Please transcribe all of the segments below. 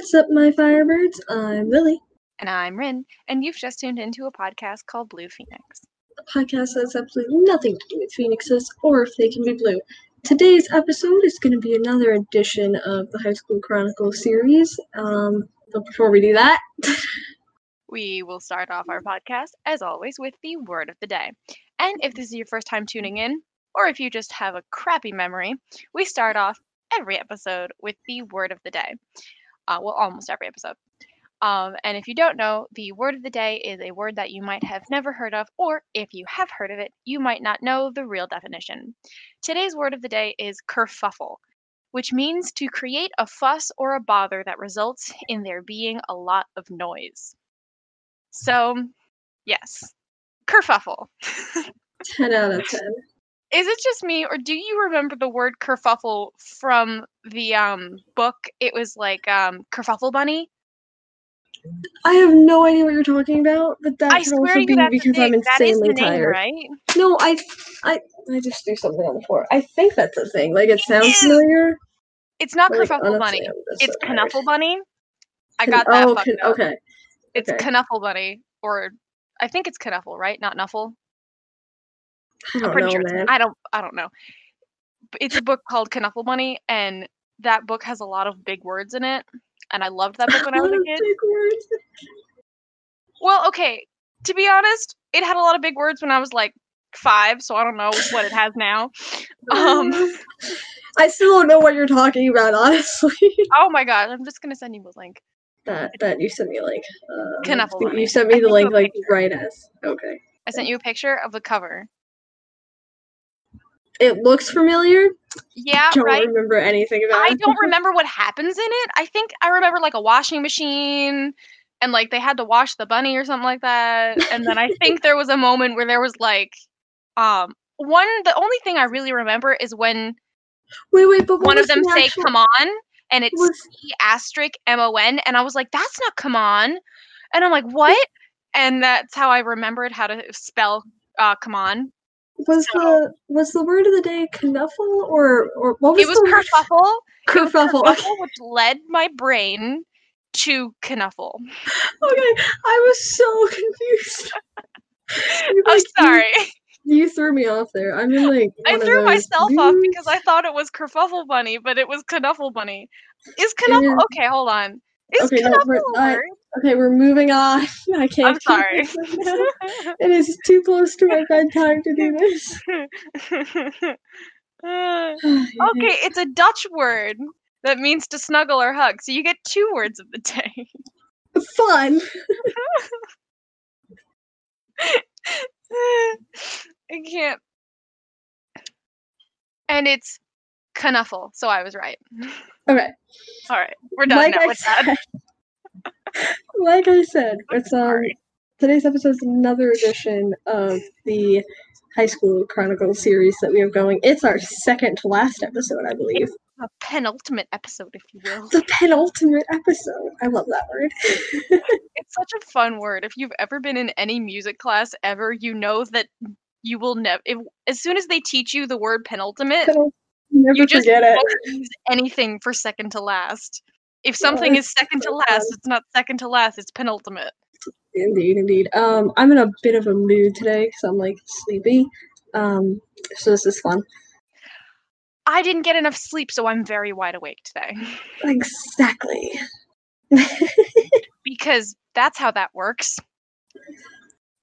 What's up, my Firebirds? I'm Lily, And I'm Rin, and you've just tuned into a podcast called Blue Phoenix. a podcast that has absolutely nothing to do with phoenixes or if they can be blue. Today's episode is going to be another edition of the High School Chronicle series. Um, but before we do that, We will start off our podcast, as always, with the word of the day. And if this is your first time tuning in, or if you just have a crappy memory, we start off every episode with the word of the day. Uh, well, almost every episode. Um, and if you don't know, the word of the day is a word that you might have never heard of, or if you have heard of it, you might not know the real definition. Today's word of the day is kerfuffle, which means to create a fuss or a bother that results in there being a lot of noise. So, yes, kerfuffle. 10 out of 10. Is it just me, or do you remember the word kerfuffle from the um book? It was like um kerfuffle bunny. I have no idea what you're talking about, but that I could swear also to you, be that's the because I'm thing. That is insanely the name, tired. right? No, I, I, I just threw something on the floor. I think that's a thing. Like, it sounds familiar. It's not but, like, kerfuffle honestly, bunny. I'm just It's so tired. knuffle bunny. I Can- got that oh, fucked can- up. okay. It's okay. knuffle bunny, or I think it's knuffle, right? Not nuffle. I I'm don't pretty know, sure. Man. I don't. I don't know. It's a book called Knuffle Bunny, and that book has a lot of big words in it. And I loved that book when I was a kid. Well, okay. To be honest, it had a lot of big words when I was like five, so I don't know what it has now. Um. I still don't know what you're talking about, honestly. Oh my god, I'm just gonna send you a link. that that you sent me like uh, Knuffle you- Bunny. you sent I me the link like right as okay. I sent you a picture of the cover. It looks familiar. Yeah, I don't right. remember anything about I it. I don't remember what happens in it. I think I remember like a washing machine and like they had to wash the bunny or something like that. And then I think there was a moment where there was like um one the only thing I really remember is when Wait, wait, but one of them the say actual- come on and it's was- C asterisk M O N and I was like, that's not come on. And I'm like, what? And that's how I remembered how to spell uh come on. Was so- the was the word of the day knuffle or or what was It was the word? kerfuffle. It was Kerfuffle. Okay. kerfuffle, which led my brain to knuffle. okay, I was so confused. You, I'm like, you- sorry. You, threw me off there. I'm in like. I threw myself off because I thought it was kerfuffle bunny, but it was knuffle bunny. Is knuffle is- okay? Hold on. Is Okay, knuffle we're a word? Okay, we're moving on. I can't. I'm sorry. right. It is too close to my bedtime to do this. Okay, it's a Dutch word that means to snuggle or hug. So you get two words of the day. Fun. I can't. And it's knuffle, so I was right. Okay. All right, we're done Like now I with that. Like I said, it's um today's episode is another edition of the High School Chronicles series that we have going. It's our second to last episode, I believe. A penultimate episode, if you will. The penultimate episode. I love that word. It's such a fun word. If you've ever been in any music class ever, you know that you will never. As soon as they teach you the word penultimate, Penul- Never you just forget it. use anything for second to last. If something is second to last, it's not second to last. It's penultimate. Indeed, indeed. Um, I'm in a bit of a mood today because I'm like sleepy. Um, so this is fun. I didn't get enough sleep, so I'm very wide awake today. Exactly. because that's how that works.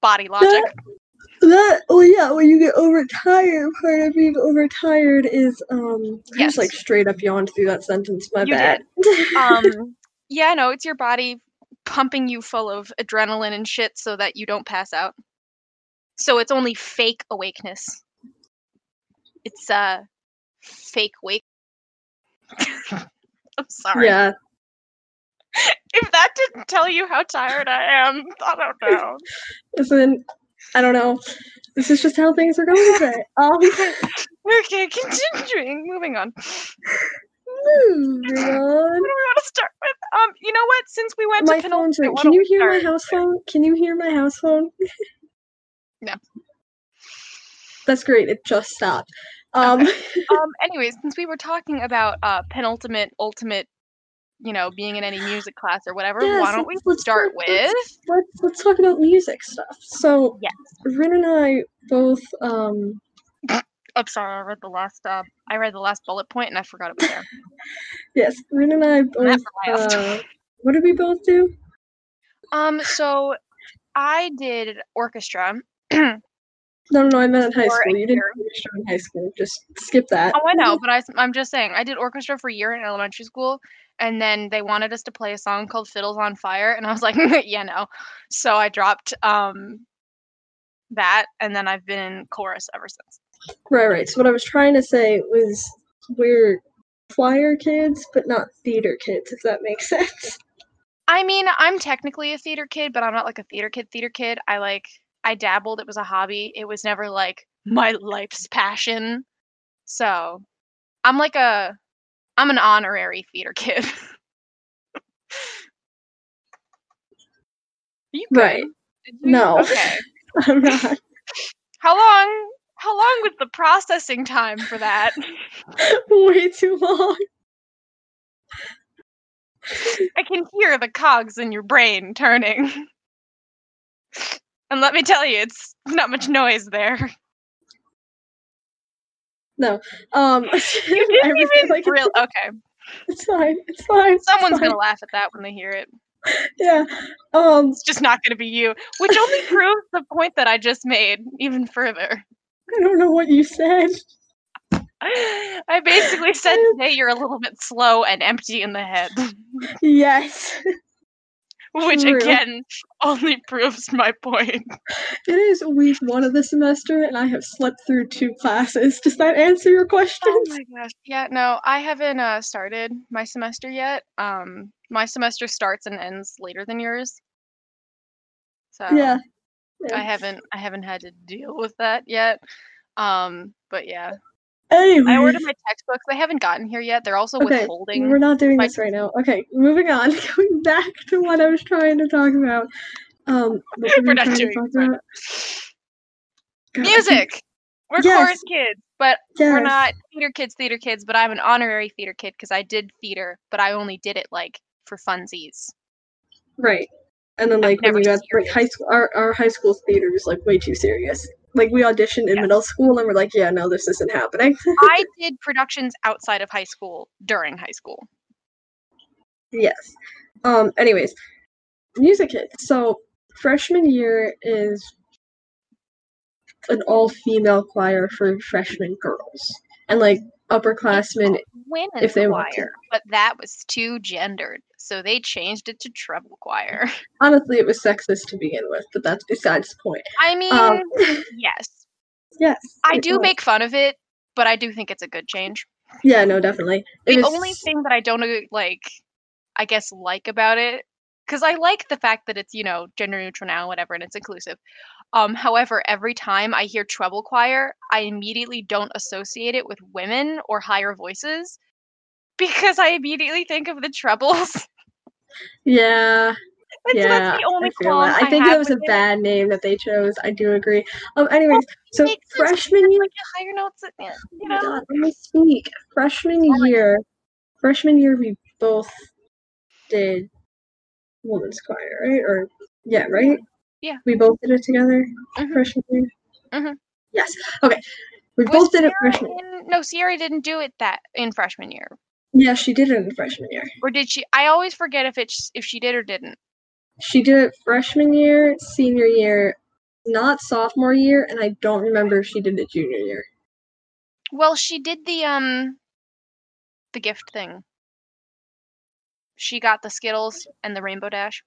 Body logic. That oh yeah, when you get overtired, part of being overtired is um I just like straight up yawned through that sentence. My You bad. um yeah no it's your body pumping you full of adrenaline and shit so that you don't pass out so it's only fake awakeness it's uh fake wake i'm sorry yeah. if that didn't tell you how tired i am i don't know Listen, I don't know. This is just how things are going today. Um okay continuing moving on moving on. what do we want to start with um you know what since we went My to phone's Can you hear my house there? phone? Can you hear my house phone? No. That's great. It just stopped. Um um anyways since we were talking about uh penultimate ultimate you know, being in any music class or whatever, Yeah, why don't we let's start with? let's- let's let's talk about music stuff. So Yes. Rin and I both um I'm sorry, I read the last. Uh, I read the last bullet point and I forgot it was there. yes, Rin and I both uh, what did we both do? Um, so I did orchestra. No, no, I meant in high school. You didn't do orchestra in high school. Just skip that. Oh, I know, but I, am just saying, I did orchestra for a year in elementary school, and then they wanted us to play a song called "Fiddles on Fire," and I was like, yeah, no. So I dropped um that, and then I've been in chorus ever since. Right, right. So what I was trying to say was we're choir kids, but not theater kids, if that makes sense. I mean, I'm technically a theater kid, but I'm not like a theater kid. Theater kid. I like. I dabbled. It was a hobby. It was never like my life's passion. So, I'm like a. I'm an honorary theater kid. you good? Right. You- No. Okay. I'm not. How long? How long was the processing time for that? Way too long. I can hear the cogs in your brain turning. And let me tell you, it's not much noise there. No. Um You didn't was even like, real. Okay, it's fine. It's fine. it's someone's fine. gonna laugh at that when they hear it. Yeah. Um It's just not gonna be you, which only proves the point that I just made even further. I don't know what you said. I basically said today you're a little bit slow and empty in the head, Yes. Which True. again only proves my point. It is week one of the semester and I have slept through two classes. Does that answer your question? Oh my gosh. Yeah, no, I haven't uh, started my semester yet. Um, my semester starts and ends later than yours. So yeah. I haven't I haven't had to deal with that yet. Um, but yeah. Anyway. I ordered my textbooks. They haven't gotten here yet. They're also Okay, withholding. We're not doing this right now. Okay, moving on. Going back to what I was trying to talk about. Um, were We're we not doing about? God, I think- Music. We're Yes. chorus kids, but we're not theater kids, theater kids, but I'm an honorary theater kid because I did theater, but I only did it like for funsies. Right. And then like when we got like high school, our, our high school theater was like way too serious. Like we auditioned in Yes. middle school and we're like, yeah, no, this isn't happening. I did productions outside of high school during high school. yes. Um. Anyways, music kids. So freshman year is an all female choir for freshman girls, and like upperclassmen. Women's If they want to. but that was too gendered, so they changed it to treble choir. Honestly, it was sexist to begin with, but that's besides the point. I mean, Um, yes, yes. I do was. make fun of it, but I do think it's a good change. Yeah, no, definitely. It the only thing that I don't uh, like, I guess, like about it, because I like the fact that it's you know gender neutral now, whatever, and it's inclusive. Um, however, every time I hear treble choir, I immediately don't associate it with women or higher voices, because I immediately think of the trebles. Yeah, And so yeah. only I. I think have that was a it. bad name that they chose. I do agree. Um. Anyways, so freshman year. Like higher notes, uh, you Oh know. God, let me speak. Freshman Oh year, freshman year, we both did women's choir, right? Or yeah, right? Yeah. We both did it together Mhm. freshman year. Mhm. Yes. Okay. We Was both did it freshman. in- no, Sierra didn't do it that in freshman year, Yeah, she did it in freshman year. or did she? I always forget if it's if she did or didn't. She did it freshman year, senior year, not sophomore year, and I don't remember if she did it junior year. Well, she did the um the gift thing. She got the Skittles and the Rainbow Dash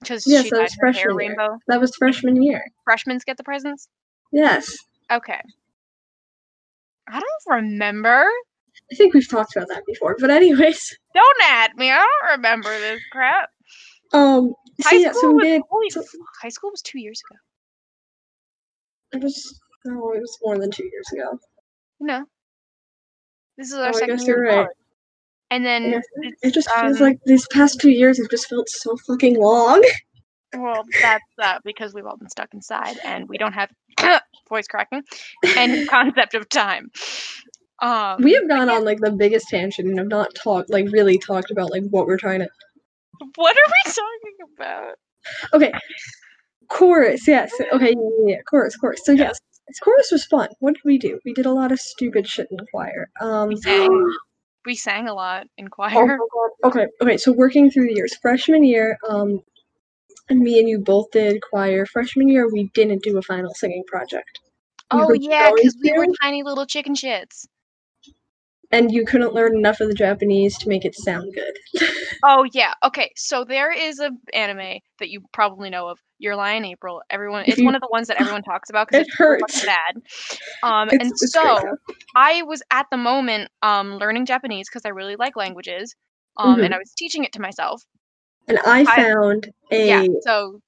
because Yes, she that dyed was her hair freshman year. rainbow. That was freshman year. Freshmen get the presents. Yes. Okay. I don't remember. I think we've talked about that before. But anyways, Don't at me. I don't remember this crap. um so High yeah, school so was did so- high school was two years ago. it was no, it was more than two years ago. No. This is Oh, our I second guess year you're right. And then it's, It just feels um, like these past two years have just felt so fucking long. Well, that's uh, because we've all been stuck inside and we don't have voice cracking and concept of time. Um, We have gone on like the biggest tangent and have not talked like really talked about like what we're trying to what are we talking about? Okay. Chorus, yes. Okay, yeah, yeah, yeah, chorus, chorus. So yes, chorus was fun. What did we do? We did a lot of stupid shit in the choir. Um We sang. A lot in oh choir. god. Okay, okay, so working through the years. Freshman year, um me and you both did choir. Freshman year we didn't do a final singing project. We Oh yeah, because we were tiny little chicken shits. And you couldn't learn enough of the Japanese to make it sound good. Oh yeah. Okay. So there is a anime that you probably know of, Your Lie in April. Everyone, it's one of the ones that everyone talks about because It it's hurts. bad. Um, It's- and it's so. I was at the moment um learning Japanese because I really like languages. Um, Mhm. and I was teaching it to myself. And I I- found a Yeah. So.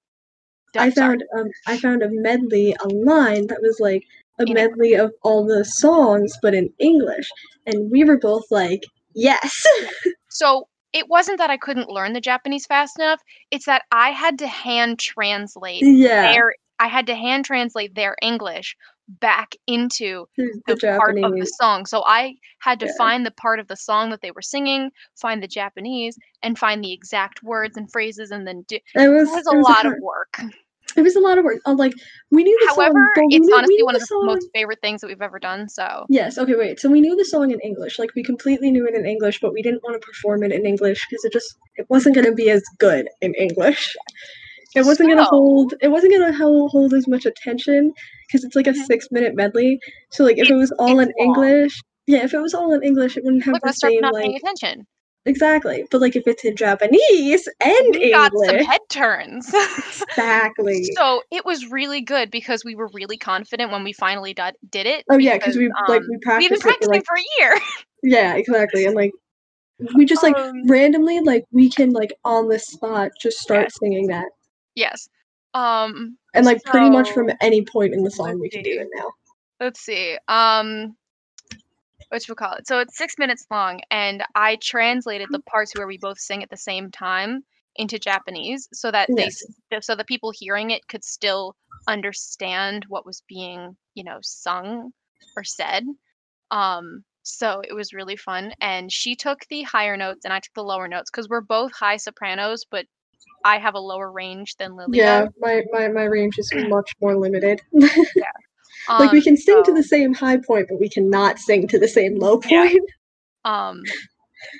I Sorry. found um I found a medley online that was like a medley of all the songs but in English and we were both like yes So it wasn't that I couldn't learn the Japanese fast enough. It's that I had to hand translate yeah their I had to hand translate their English back into the, the, part of the song. So I had to Yeah. find the part of the song that they were singing, find the Japanese, and find the exact words and phrases, and then do. it It was, was it a was lot of work. It was a lot of work uh, like we knew the However, song it's knew, honestly one the of the song most favorite things that we've ever done. So yes okay wait so we knew the song in English like we completely knew it in English but we didn't want to perform it in English because it just it wasn't going to be as good in English it wasn't going to hold it wasn't going to hold as much attention because it's like a Mhm. six minute medley so like if it was all in long. english yeah if it was all in english it wouldn't have we're the same not like paying attention. Exactly but like if it's in japanese and We got some head turns. exactly so it was really good because we were really confident when we finally did, did it. oh yeah because we like um, we we've been practiced it for practicing like for a year. yeah exactly and like we just like Um, randomly like we can like on the spot just start Yes. singing that yes. Um. and like pretty much from any point in the song we can do it now let's see. Um. What you call it? So it's six minutes long, and I translated the parts where we both sing at the same time into Japanese, so that they, Yes. s- so the people hearing it could still understand what was being, you know, sung or said. Um. So it was really fun, and she took the higher notes, and I took the lower notes because we're both high sopranos, but I have a lower range than Lily yeah my, my my range is much more limited like we Um, can sing to the same high point but we cannot sing to the same low Yeah. point Um,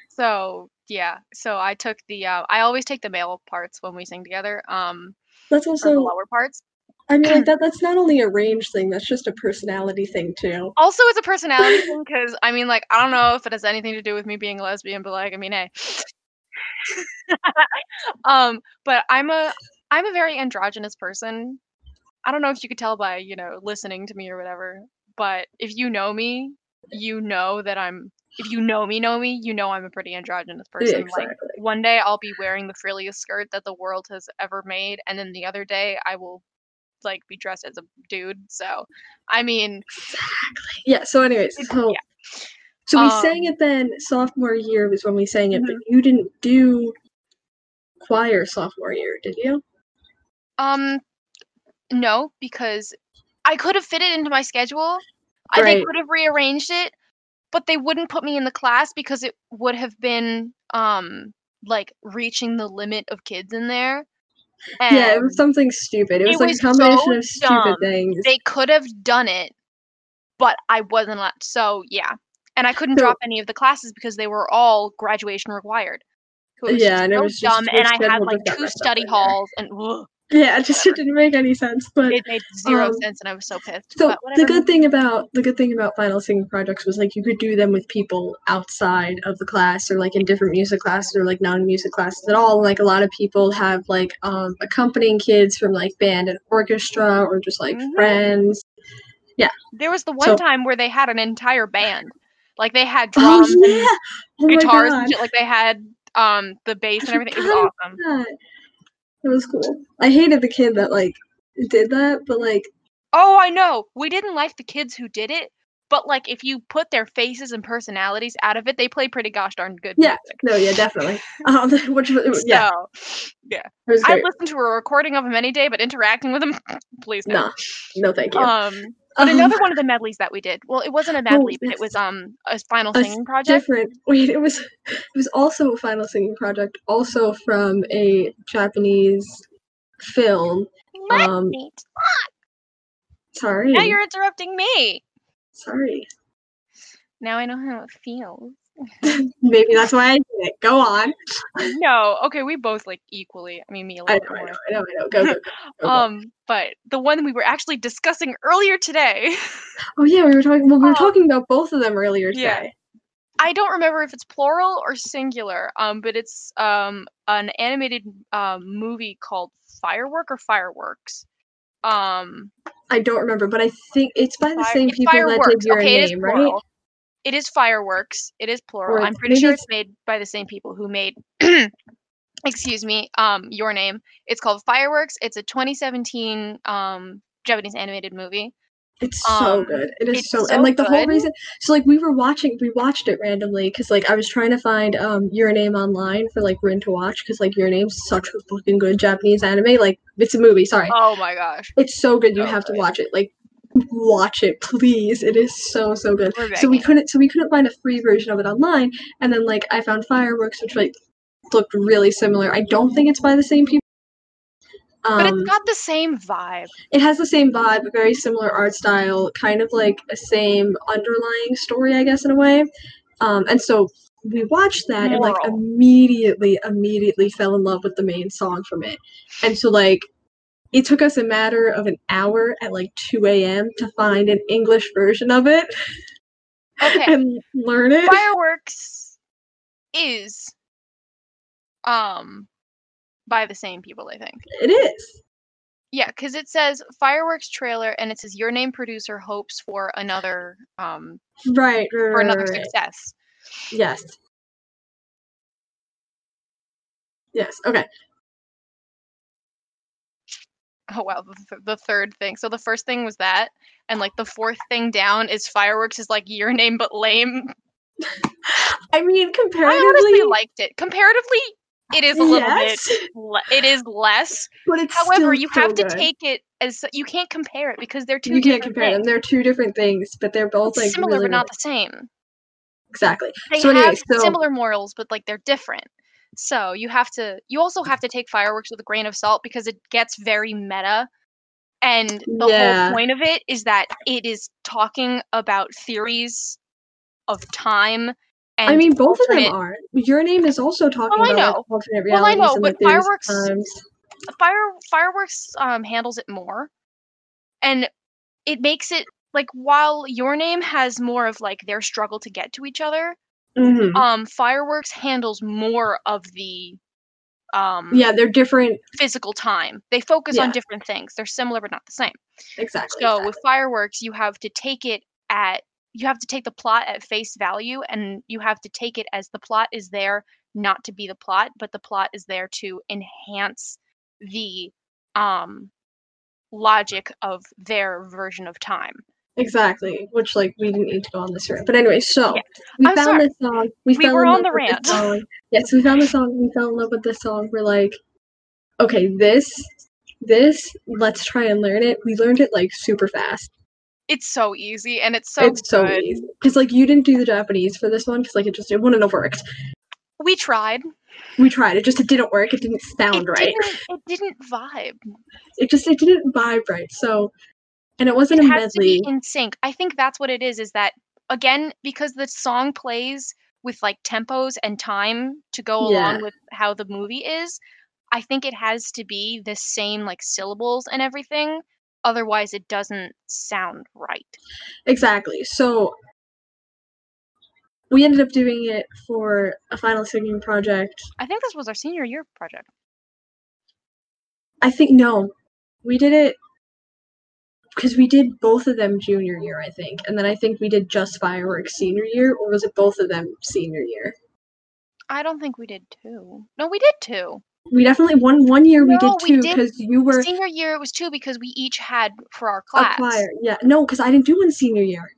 so yeah, so I took the uh, I always take the male parts when we sing together. Um, that's or the also lower parts. i mean like that that's not only a range thing that's just a personality thing too Also, it's a personality thing because I mean, like, I don't know if it has anything to do with me being a lesbian, but like, I mean, hey. um, but I'm a I'm a very androgynous person. I don't know if you could tell by you know listening to me or whatever, but if you know me, you know that I'm. If you know me, know me, you know I'm a pretty androgynous Yeah, person. Like one day I'll be wearing the frilliest skirt that the world has ever made, and then the other day I will like be dressed as a dude. So, I mean, yeah so anyways so yeah. so we sang Um, it then sophomore year was when we sang it but Mhm. you didn't do choir sophomore year did you um, no, because I could have fit it into my schedule. I they could have rearranged it, but they wouldn't put me in the class because it would have been um like reaching the limit of kids in there. yeah it was something stupid it was it like was a combination so of stupid dumb. things they could have done it, but I wasn't allowed. So yeah, and I couldn't So- drop any of the classes because they were all graduation required. So it was Yeah, just and it so was just dumb, and I had like two study halls, and ugh, yeah it just it didn't make any sense but it made zero Um, sense, and I was so pissed. So the good thing about the good thing about final singing projects was like you could do them with people outside of the class or like in different music classes or like non-music classes at all. Like a lot of people have like um accompanying kids from like band and orchestra or just like Mhm. friends. Yeah, there was the one So- time where they had an entire band, like they had Oh drums yeah! and Oh guitars and shit. Like they had um the bass and everything. It was awesome. That. That was cool. I hated the kid that like did that, but like Oh, I know. We didn't like the kids who did it, but like if you put their faces and personalities out of it, they play pretty gosh darn good Yeah, music. no, yeah, definitely. Um, which was yeah, So, yeah. was I'd great. listen to a recording of him any day, but interacting with him, please no. No, no, thank you. Um, But Um, another one of the medleys that we did. Well, it wasn't a medley, but it was um a final a singing project. different. Wait, it was it was also a final singing project, also from a Japanese film. Let um, me. Sorry, Now you're interrupting me. sorry. Now I know how it feels. Maybe that's why I did it. Go on. no, okay, we both like equally. I mean, me a little know, bit I know, more. I know, I know. Go, go, go. go. Um, but the one we were actually discussing earlier today, oh yeah, we were talking. Well, we were um, talking about both of them earlier today. yeah. I don't remember if it's plural or singular. Um, but it's um an animated um movie called Firework or Fireworks. Um, I don't remember, but I think it's by the fire, same people that did your Okay, name, right? plural. It is fireworks. It is plural. Or I'm pretty sure it's it's made by the same people who made excuse me, um, your name. It's called Fireworks. It's a 2017 um Japanese animated movie. It's so Um, good. It is so, so and like the whole reason. So like we were watching, we watched it randomly because like I was trying to find um your name online for like Rin to watch because like your name's such a fucking good Japanese anime. Like it's a movie. Sorry, Oh my gosh. it's so good. You so have to watch it. Like watch it, please. It is so so good. So we couldn't, so we couldn't find a free version of it online, and then like I found Fireworks, which like looked really similar. I don't think it's by the same people. But Um, it's got the same vibe. it has the same vibe, a very similar art style, kind of like a same underlying story, I guess, in a way. Um, and so we watched that and like immediately, immediately fell in love with the main song from it. And so like it took us a matter of an hour at like 2 a.m. to find an English version of it Okay. and learn it. Fireworks is um by the same people, I think. It is. Yeah, because it says fireworks trailer and it says your name producer hopes for another um Right, right, for another right, success. Yes. Yes. Okay. Oh wow, the, th- the third thing. So the first thing was that, and like the fourth thing down is fireworks is like your name but lame. I mean, comparatively I honestly liked it. Comparatively, it is a little yes, bit. Le- it is less. but it's However, you have to take it as you can't compare it because they're two you can't compare them. things. They're two different things, but they're both It's like similar really, but not the same. exactly. They so anyway, have so similar morals, but like they're different. So you have to. You also have to take fireworks with a grain of salt because it gets very meta. And the Yeah. whole point of it is that it is talking about theories of time. And I mean, both of them are. Your name is also talking I about know. alternate Well, I know, but fireworks- fire fireworks um handles it more and it makes it like while your name has more of like their struggle to get to each other Mhm. um fireworks handles more of the um Yeah, they're different. physical time they focus on different things they're similar but not the same Exactly. so exactly. with fireworks you have to take it at you have to take the plot at face value and you have to take it as the plot is there not to be the plot but the plot is there to enhance the um logic of their version of time Exactly, which like we didn't need to go on this rant, but anyway, so Yeah. we I'm found sorry. this song. We, We fell were in on love the rant. Song. Yes, we found the song. We fell in love with this song. We're like, okay, this, this, let's try and learn it. We learned it like super fast. it's so easy and it's so it's so easy because like you didn't do the Japanese for this one because like it just it wouldn't have worked. we tried We tried it, just it didn't work. It didn't sound it right. didn't it didn't vibe It just it didn't vibe right. So, and it wasn't it a medley. in sync i think that's what it is is that again because the song plays with like tempos and time to go along with how the movie is i think it has to be the same like syllables and everything otherwise it doesn't sound right Exactly. So we ended up doing it for a final singing project. i think this was our senior year project I think no, we did it because we did both of them junior year, I think, and then I think we did just fireworks senior year, or was it both of them senior year? i don't think we did two no we did two We definitely one one year we did two because you were senior year it was two because we each had for our a class choir. Yeah, no, because I didn't do one senior year.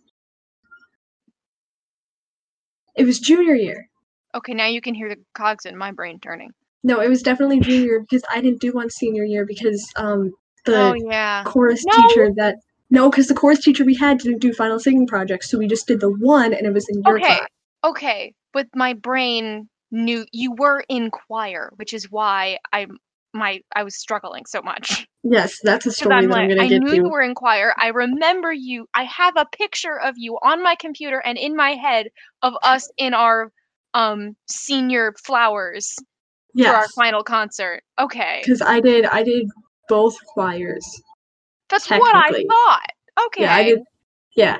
It was junior year. okay now you can hear the cogs in my brain turning No, it was definitely junior because I didn't do one senior year because um the oh yeah chorus No. teacher that No, because the chorus teacher we had didn't do final singing projects, so we just did the one, and it was in your Okay. class. Okay, but my brain knew you were in choir, which is why I'm my I was struggling so much. Yes, that's a story I'm that I'm gonna I get knew to. you were in choir. I remember you. I have a picture of you on my computer and in my head of us in our um senior flowers for our final concert. Okay, because I did. I did both choirs. that's what I thought. Okay, Yeah, I did. Yeah,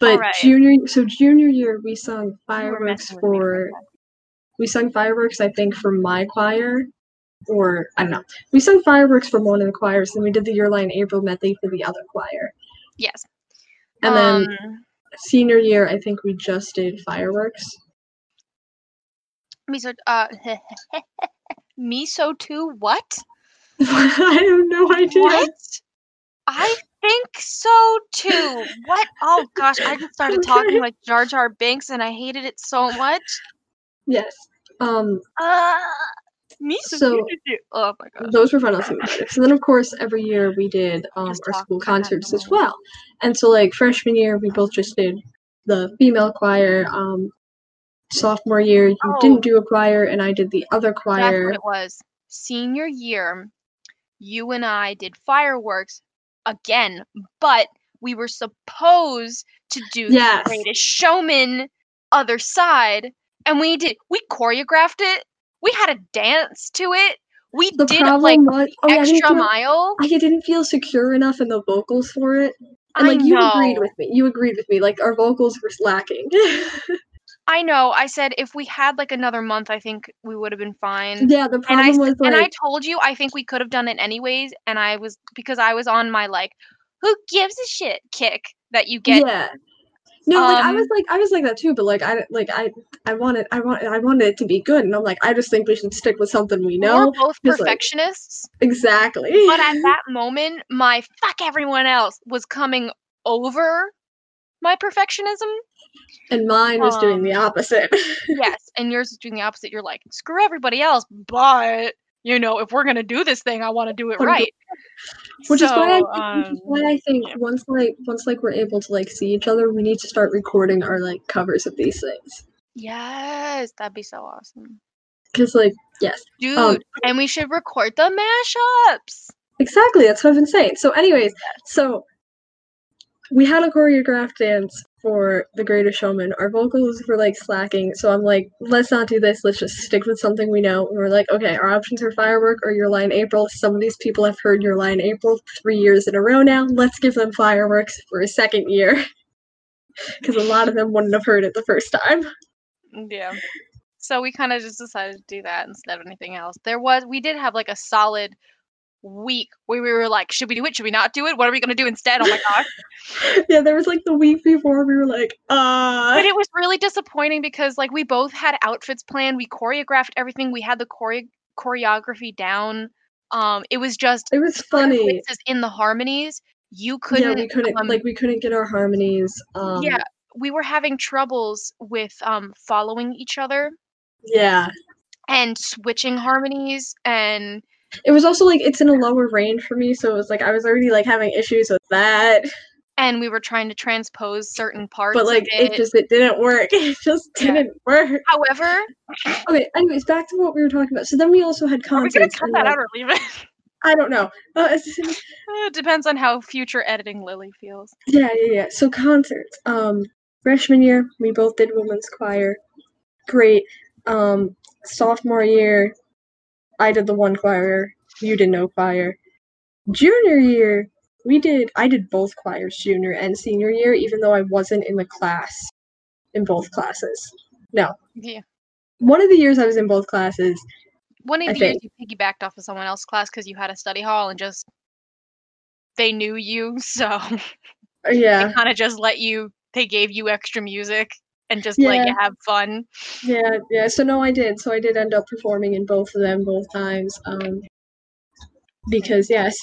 but Alright. junior. So junior year, we sung fireworks messing with me for a for. sec. We sung fireworks, I think, for my choir, or I don't know. We sung fireworks for one of the choirs, and we did the Your Lie in April medley for the other choir. Yes. And then um, senior year, I think we just did fireworks. miso uh miso too what? I have no idea. What? I think so too. What? Oh gosh, I just started talking like Jar Jar Binks and I hated it so much. Yes. Um, Uh, me so, Oh my gosh. those were final singing projects. And then, of course, every year we did um, Just our school concerts as well. And so, like freshman year, we both just did the female choir. Um, sophomore year, you Oh. didn't do a choir, and I did the other choir. That's what it was. Senior year, you and I did fireworks again, but we were supposed to do Yes. the greatest showman other side, and we did we choreographed it. We had a dance to it. We The did like was, oh, yeah, I extra feel- mile. I didn't feel secure enough in the vocals for it. And I like you agreed with me. You agreed with me. Like our vocals were lacking. I know. I said if we had like another month, I think we would have been fine. yeah, the and I problem was and I told you I think we could have done it anyways, and I was because I was on my like, who gives a shit kick that you get. yeah. No, like I was um, like I was like that too, but like I like I I wanted I want I wanted it to be good, and I'm like I just think we should stick with something we know. We're both just, like- perfectionists, Exactly. but at that moment, my fuck everyone else was coming over my perfectionism. And mine was doing the um, opposite. Yes, and yours is doing the opposite. You're like, screw everybody else, but you know, if we're gonna do this thing, I want to do it right. which is why I think, um, why I think yeah. once like once like we're able to like see each other, we need to start recording our like covers of these things. Yes, that'd be so awesome. Cause like yes, Dude, Um, and we should record the mashups. exactly. That's what I've been saying. So, anyways, so we had a choreographed dance for The Greatest Showman. Our vocals were like slacking, so I'm like, let's not do this. Let's just stick with something we know. And we're like, okay, our options are Firework or Your Lie in April. Some of these people have heard Your Lie in April three years in a row now. Let's give them Fireworks for a second year. Because a lot of them wouldn't have heard it the first time. Yeah. So we kind of just decided to do that instead of anything else. There was we did have like a solid week where we were like, should we do it? Should we not do it? What are we gonna do instead? Oh my gosh. yeah, there was like the week before we were like, uh. but it was really disappointing because like we both had outfits planned. We choreographed everything. We had the chore- choreography down. Um, it was just It was funny. in the harmonies. You couldn't. yeah, we couldn't um, like we couldn't get our harmonies. Um, yeah, we were having troubles with um following each other yeah. and switching harmonies and It was also like it's in a lower range for me, so it was like I was already like having issues with that. and we were trying to transpose certain parts But like it it. just it didn't work. It just Yeah. didn't work. However, Okay, anyways, back to what we were talking about. So then we also had are we gonna concerts. cut that like- out or leave it? I don't know. Uh, it depends on how future editing Lily feels. yeah, yeah, yeah. So concerts. Um, freshman year we both did women's choir. Great. Um, sophomore year, I did the one choir. You did no choir. Junior year, we did. I did both choirs, junior and senior year, even though I wasn't in the class in both classes. No, Yeah. one of the years I was in both classes. One of I the years think. you piggybacked off of someone else's class because you had a study hall and just they knew you, so uh, they Yeah, kind of just let you. They gave you extra music and just Yeah. you have fun. yeah, yeah. So no, I did. So I did end up performing in both of them both times. Um, because yes,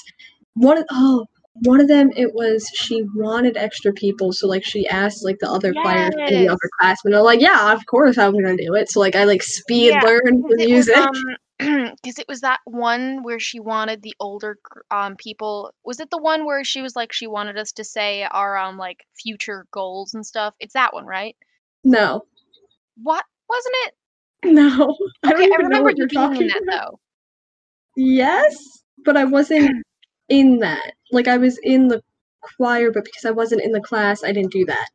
one of oh one of them it was she wanted extra people, so like she asked like the other choirs and the Yes. upper classmen. They're like, yeah, of course I'm gonna do it. So like I like speed Yeah, learned the Because music. um, because it was that one where she wanted the older um people. Was it the one where she was like she wanted us to say our um like future goals and stuff? It's that one, right? No, What wasn't it? no. I don't Okay, I even remember you you're being talking in that about. though. Yes, but I wasn't in that. Like I was in the choir, but because I wasn't in the class, I didn't do that.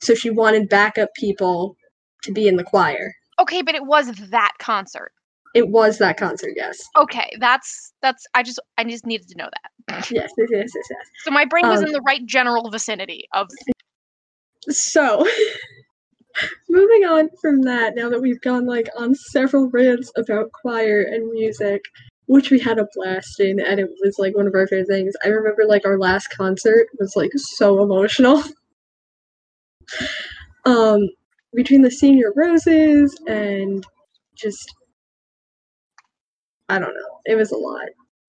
So she wanted backup people to be in the choir. Okay, but it was that concert. It was that concert, yes. Okay, that's that's I just I just needed to know that. Yes, yes, yes, yes, yes. So my brain was Um, in the right general vicinity of So, moving on from that, now that we've gone like on several rants about choir and music, which we had a blast in, and it was like one of our favorite things. I remember like our last concert was like so emotional. um, between the senior roses and just, I don't know, it was a lot.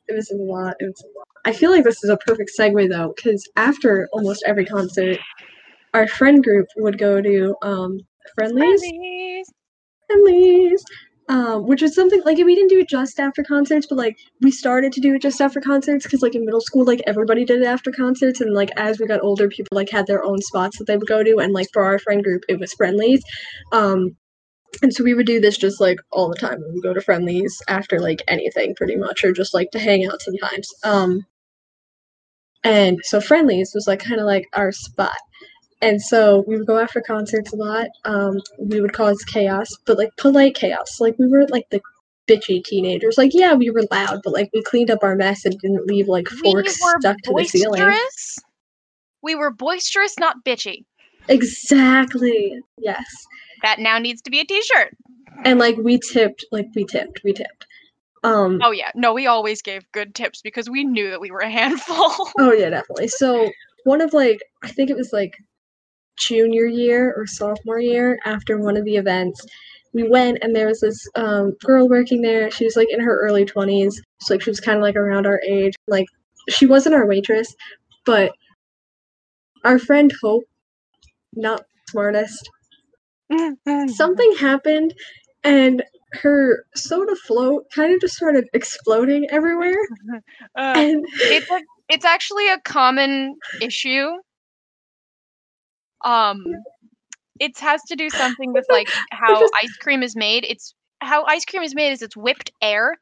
It was a lot. It was a lot. I feel like this is a perfect segue though, because after almost every concert, our friend group would go to um, Friendly's. Friendly's. Friendly's. Um, which was something like we didn't do it just after concerts, but like we started to do it just after concerts because like in middle school, like everybody did it after concerts, and like as we got older, people like had their own spots that they would go to, and like for our friend group, it was Friendly's. Um, and so we would do this just like all the time. We would go to Friendly's after like anything, pretty much, or just like to hang out sometimes. Um, and so Friendly's was like kind of like our spot. And so we would go after concerts a lot. Um, we would cause chaos, but like polite chaos. Like we weren't like the bitchy teenagers. Like yeah, we were loud, but like we cleaned up our mess and didn't leave like forks we stuck to the ceiling. boisterous. We were boisterous, not bitchy. Exactly. Yes. That now needs to be a t-shirt. And like we tipped, like we tipped, we tipped. Um, Oh yeah, no, we always gave good tips because we knew that we were a handful. Oh yeah, definitely. So one of like I think it was like junior year or sophomore year after one of the events, we went and there was this um, girl working there. She was like in her early twenties. So like she was kind of like around our age. Like she wasn't our waitress, but our friend Hope, not smartest, something happened and her soda float kind of just started exploding everywhere. Uh, And it's a, it's actually a common issue. Um, it has to do something with like how ice cream is made. It's how ice cream is made is it's whipped air,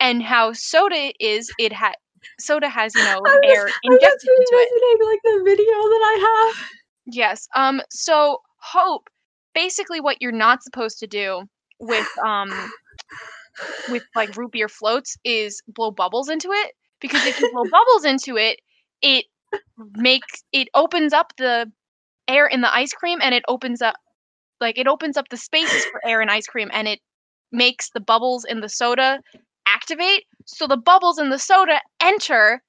and how soda is it had soda has you know air injected into it. revisiting like the video that I have. Yes. Um. So hope basically what you're not supposed to do with um with like root beer floats is blow bubbles into it because if you blow bubbles into it, it makes it opens up the air in the ice cream and it opens up like it opens up the spaces for air in ice cream and it makes the bubbles in the soda activate. So the bubbles in the soda enter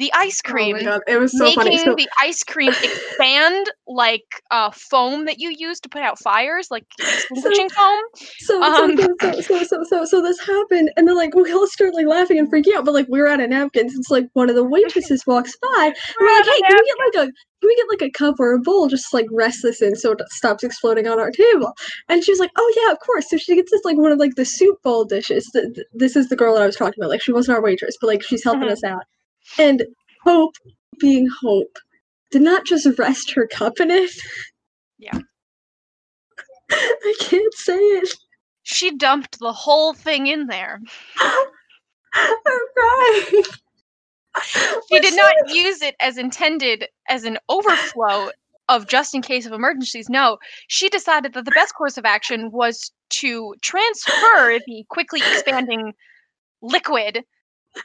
the ice cream Oh god, it was so making funny. So, the ice cream expand like uh, foam that you use to put out fires, like extinguishing foam. so, um, so, so, so, so, so, so, this happened, and then like we all start like laughing and freaking out, but like we're out of napkins. It's like one of the waitresses walks by, and we're like, "Hey, can we get like a can we get like a cup or a bowl just like rest this in so it stops exploding on our table?" And she was like, "Oh yeah, of course." So she gets this like one of like the soup bowl dishes. Th- th- This is the girl that I was talking about. Like she wasn't our waitress, but like she's helping Mhm. us out. And Hope, being Hope, did not just rest her cup in it. Yeah. I can't say it. She dumped the whole thing in there. Crying. She did not use it as intended as an overflow of just in case of emergencies. No, she decided that the best course of action was to transfer the quickly expanding liquid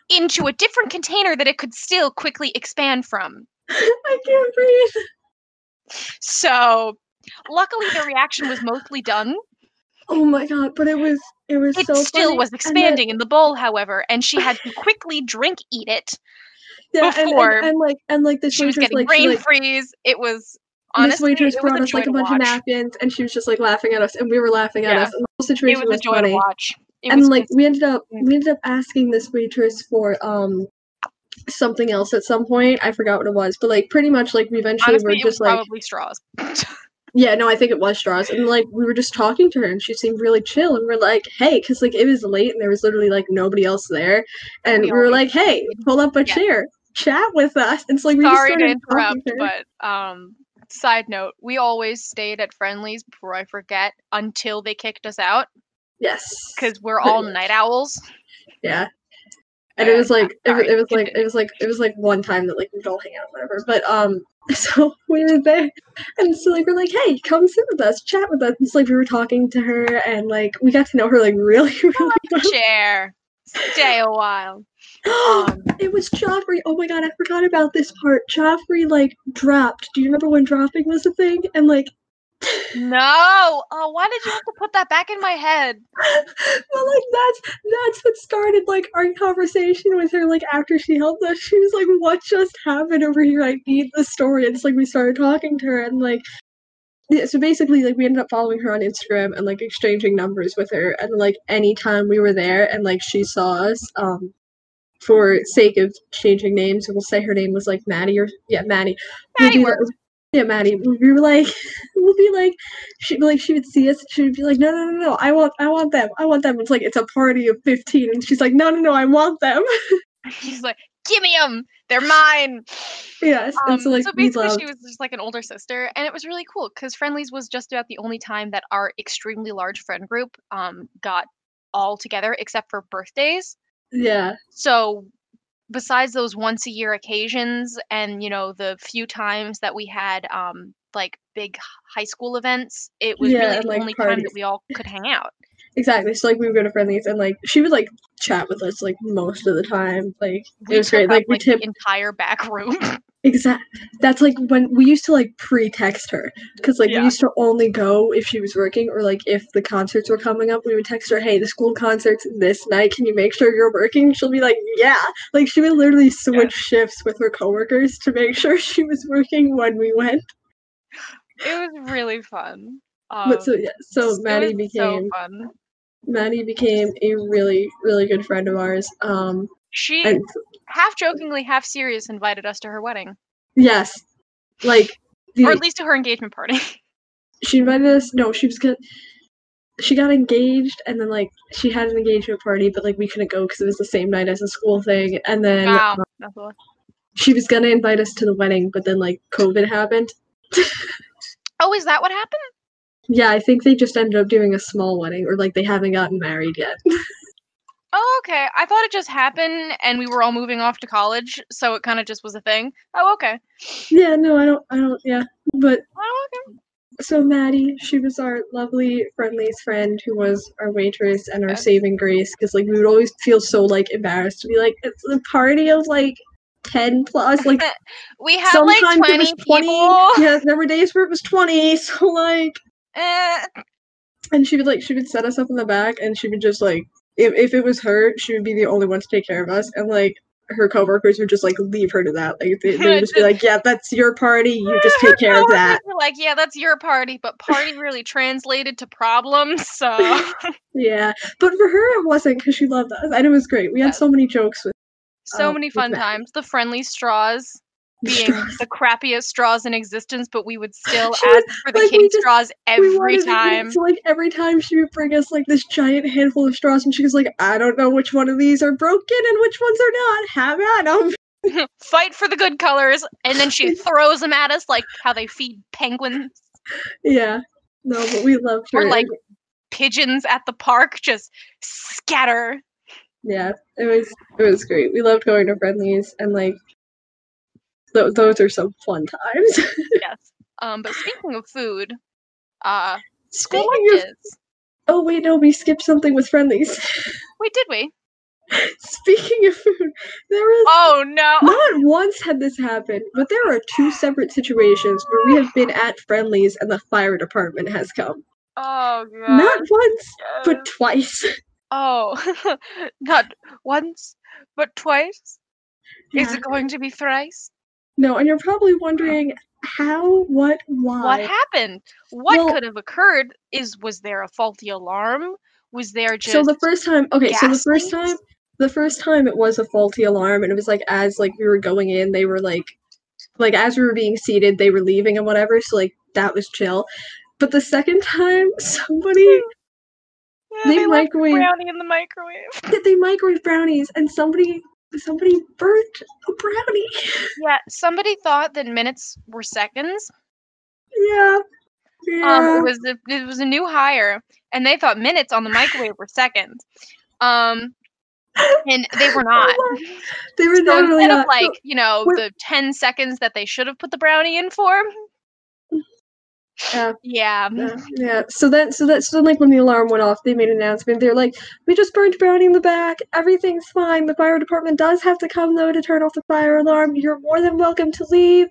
into a different container that it could still quickly expand from. I can't breathe. So, luckily, the reaction was mostly done. Oh my god! But it was it was It so still funny. was And then- expanding in the bowl, however, and she had to quickly drink eat it. yeah, and- and, before and, like and like this She was getting like brain like freeze. It was this waitress brought us like a bunch of napkins and she was just like laughing at us and we were laughing at Yeah. us and the whole It situation was a was joy funny. to watch. And like just- we ended up we ended up asking this waitress for um something else at some point. I forgot what it was, but like pretty much like we eventually honestly, were just like probably straws. Yeah, no, I think it was straws. And like we were just talking to her and she seemed really chill and we're like, hey, because like it was late and there was literally like nobody else there. And We we, were like, hey, pull up a Yeah. chair, chat with us. And so like we just Sorry to started talking interrupt, to but um, side note, we always stayed at Friendly's before I forget until they kicked us out Yes. because we're all night owls. Yeah. And it was like it, was- it was like it was like it was like one time that like we'd all hang out whatever. But um so we were there and so like we're like, hey, come sit with us, chat with us. And so like we were talking to her and like we got to know her like really, really well. Chair, stay a while. Um, it was Joffrey. Oh my god, I forgot about this part. Joffrey like dropped. Do you remember when dropping was a thing? And like no, oh, why did you have to put that back in my head? well like that's that's what started like our conversation with her like after she helped us. She was like, What just happened over here? I need the story. And it's like we started talking to her and like yeah, so basically like we ended up following her on Instagram and like exchanging numbers with her and like anytime we were there and like she saw us, um for sake of changing names, we'll say her name was like Maddie or yeah, Maddie. Maddie be like- works. Yeah, Maddie. We were like, we'll be like, she like she would see us. She would be like, no, no, no, no. I want, I want them. I want them. It's like it's a party of fifteen, and she's like, no, no, no. I want them. She's like, give me them. They're mine. yes. Um, so like we basically, she was just like an older sister, and it was really cool because Friendly's was just about the only time that our extremely large friend group um got all together except for birthdays. yeah. So besides those once a year occasions and you know the few times that we had um like big high school events, it was Yeah, really the like, only time that we all could hang out. Exactly. So like we would go to Friendly's, and like she would like chat with us like most of the time. Like We it was great. up, Like we like tip. the entire back room. Exact. That's like when we used to like pre-text her because like Yeah. we used to only go if she was working or like if the concerts were coming up. We would text her, "Hey, the school concerts this night. Can you make sure you're working?" She'll be like, "Yeah." Like she would literally switch shifts with her coworkers to make sure she was working when we went. it was really fun. Um, But so yeah, so Maddie so became fun. Maddie became a really really good friend of ours. Um, She and half jokingly, half serious invited us to her wedding, yes, like the, or at least to her engagement party. she invited us. No, she was gonna. She got engaged, and then like she had an engagement party, but like we couldn't go because it was the same night as a school thing. And then wow, um, that's she was gonna invite us to the wedding, but then like COVID happened. Oh, is that what happened? Yeah, I think they just ended up doing a small wedding, or like they haven't gotten married yet. Oh, okay. I thought it just happened, and we were all moving off to college, so it kind of just was a thing. Oh, okay. yeah, no, I don't, I don't, yeah. But Oh, okay. so Maddie, she was our lovely, friendliest friend who was our waitress and our saving grace because like we would always feel so like embarrassed to be like it's a party of like ten plus like We had like twenty twenty. people. Yeah, there were days where it was twenty. So like, Eh, and she would like she would set us up in the back and she would just like if if it was her, she would be the only one to take care of us and like. Her coworkers would just like leave her to that. Like they, would just be like, "Yeah, that's your party. You just take care of that." like, yeah, that's your party, but party really translated to problems. So Yeah, but for her it wasn't because she loved us, and it was great. We had so many jokes with. so Uh, many fun times. The friendly straws being the crappiest straws in existence, but we would still ask for the like, kitty just- straws every wanted to eat, time. So like every time she would bring us like this giant handful of straws, and she was like, "I don't know which one of these are broken and which ones are not. Have at them." Fight for the good colors, and then she throws them at us like how they feed penguins Yeah, no, but we loved her. or like pigeons at the park. Just scatter. yeah, it was it was great. We loved going to Friendly's, and like th- those are some fun times. Yes. Um, but speaking of food, uh, Speaking of, oh wait, no, we skipped something with Friendly's. Wait, did we? Speaking of food, there is. Oh no! Not once had this happened, but there are two separate situations where we have been at Friendly's and the fire department has come. Oh god. Not once, but twice. Oh, not once, but twice. Is it going to be thrice? No, and you're probably wondering how, what, why. What happened? What Well- could have occurred? Is was there a faulty alarm? Was there just so the first time, okay, so the first leaks? time, the first time it was a faulty alarm, and it was like as like we were going in, they were like, like as we were being seated, they were leaving and whatever. So like that was chill. But the second time, somebody Yeah, They they microwave- brownie in the microwave. did they microwave brownies and somebody somebody burnt a brownie. Yeah, somebody thought that minutes were seconds. yeah. Yeah. Um, it was a, it was a new hire, and they thought minutes on the microwave were seconds. Um, and they were not. they were So instead of not. like you know what- the ten seconds that they should have put the brownie in for. Yeah. Yeah. Yeah, yeah. So then, so that, so then, like when the alarm went off, they made an announcement. They're like, "We just burned brownie in the back. Everything's fine. The fire department does have to come though to turn off the fire alarm. You're more than welcome to leave,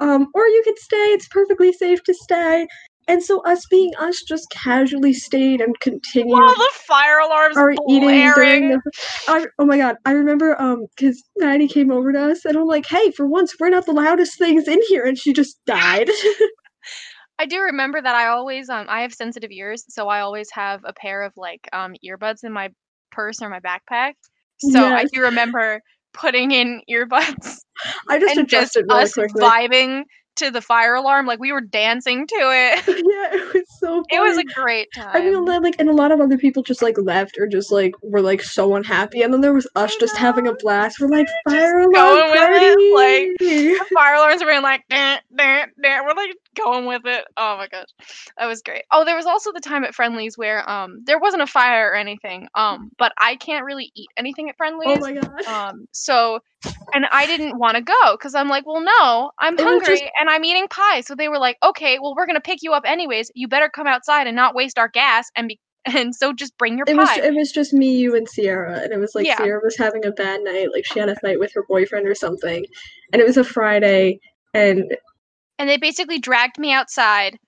um, or you could stay. It's perfectly safe to stay." And so, us being us, just casually stayed and continued All the fire alarms our eating during the. I, oh my god! I remember um because Maddie came over to us and I'm like, "Hey, for once, we're not the loudest things in here," and she just died. I do remember that I always um I have sensitive ears, so I always have a pair of like um earbuds in my purse or my backpack. So I do remember putting in earbuds I just and just adjusted really us quickly. vibing to the fire alarm like we were dancing to it. yeah, it was so. It was a great time. I mean, li- like, and a lot of other people just like left or just like were like so unhappy, and then there was us just having a blast. We're like We're just fire alarm going with it, like- fire alarms were being like, "Dun, dun, dun." we're like going with it. Oh my gosh, that was great. Oh, there was also the time at Friendly's where um there wasn't a fire or anything. Um, but I can't really eat anything at Friendly's. oh my god! Um, so, and I didn't want to go because I'm like, well, no, I'm hungry just- and I'm eating pie. So they were like, okay, well, we're gonna pick you up anyways. You better come outside and not waste our gas and be, and so just bring your It was pie. it was just me, you, and Sierra, and it was like Yeah. Sierra was having a bad night, like she had a fight with her boyfriend or something, and it was a Friday, and and they basically dragged me outside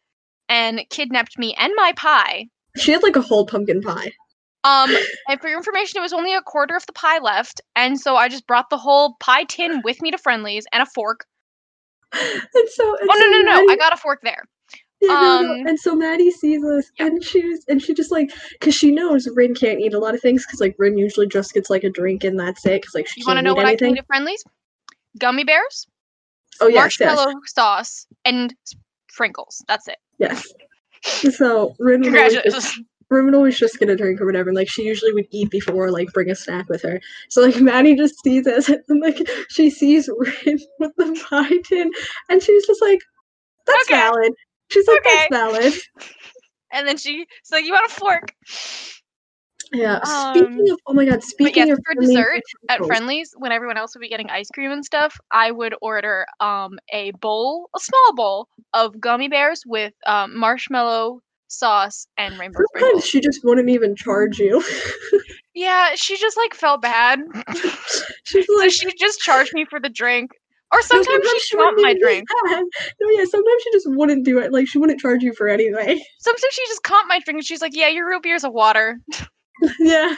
and kidnapped me and my pie. she had like a whole pumpkin pie. Um, and for your information, it was only a quarter of the pie left, and so I just brought the whole pie tin with me to Friendly's and a fork. And so, and Oh so no, no, no! Maddie- I got a fork there. Yeah, no, no. Um, And so Maddie sees us, yeah. and she's and she just like, cause she knows Rin can't eat a lot of things, cause like Rin usually just gets like a drink and that's it, cause like she You want to can't know eat what I anything. can eat at Friendly's? Gummy bears, oh yes, yes, marshmallow sauce, and sprinkles. That's it. yes. So Rin just, Would always just get a drink or whatever, and like she usually would eat before like bring a snack with her. So like Maddie just sees us, and like she sees Rin with the pie tin, and she's just like, "That's Okay. valid." She's like, Okay. "That's valid." And then she, so you want a fork Yeah. Um, speaking of, oh my god, speaking yes, of for dessert at Friendly's, when everyone else would be getting ice cream and stuff, I would order um a bowl, a small bowl of gummy bears with um, marshmallow sauce and rainbow Sometimes she just wouldn't even charge you. Yeah, she just like felt bad, She's so like, she just charged me for the drink. Or no, sometimes she wouldn't my drink. that. No, yeah, sometimes she just wouldn't do it. Like she wouldn't charge you for anyway. Sometimes she just comped my drink and she's like, "Yeah, your root beer's a water. yeah.